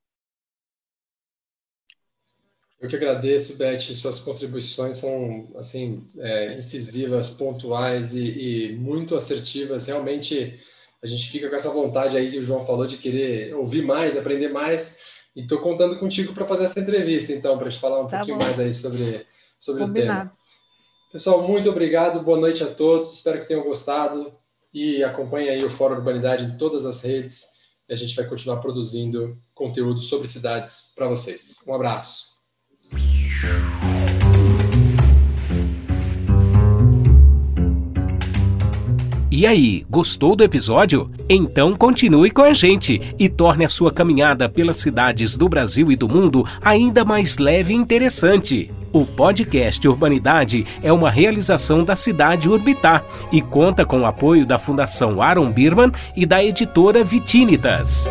Eu que agradeço, Beth, suas contribuições são assim é, incisivas, pontuais e, e muito assertivas. Realmente, a gente fica com essa vontade aí que o João falou de querer ouvir mais, aprender mais, e estou contando contigo para fazer essa entrevista, então, para te falar um tá pouquinho bom. mais aí sobre, sobre o tema. Pessoal, muito obrigado, boa noite a todos, espero que tenham gostado e acompanhe aí o Fórum Urbanidade em todas as redes e a gente vai continuar produzindo conteúdo sobre cidades para vocês. Um abraço. E aí, gostou do episódio? Então continue com a gente e torne a sua caminhada pelas cidades do Brasil e do mundo ainda mais leve e interessante. O podcast Urbanidade é uma realização da cidade Urbitar e conta com o apoio da Fundação Aaron Birman e da editora Vitínitas.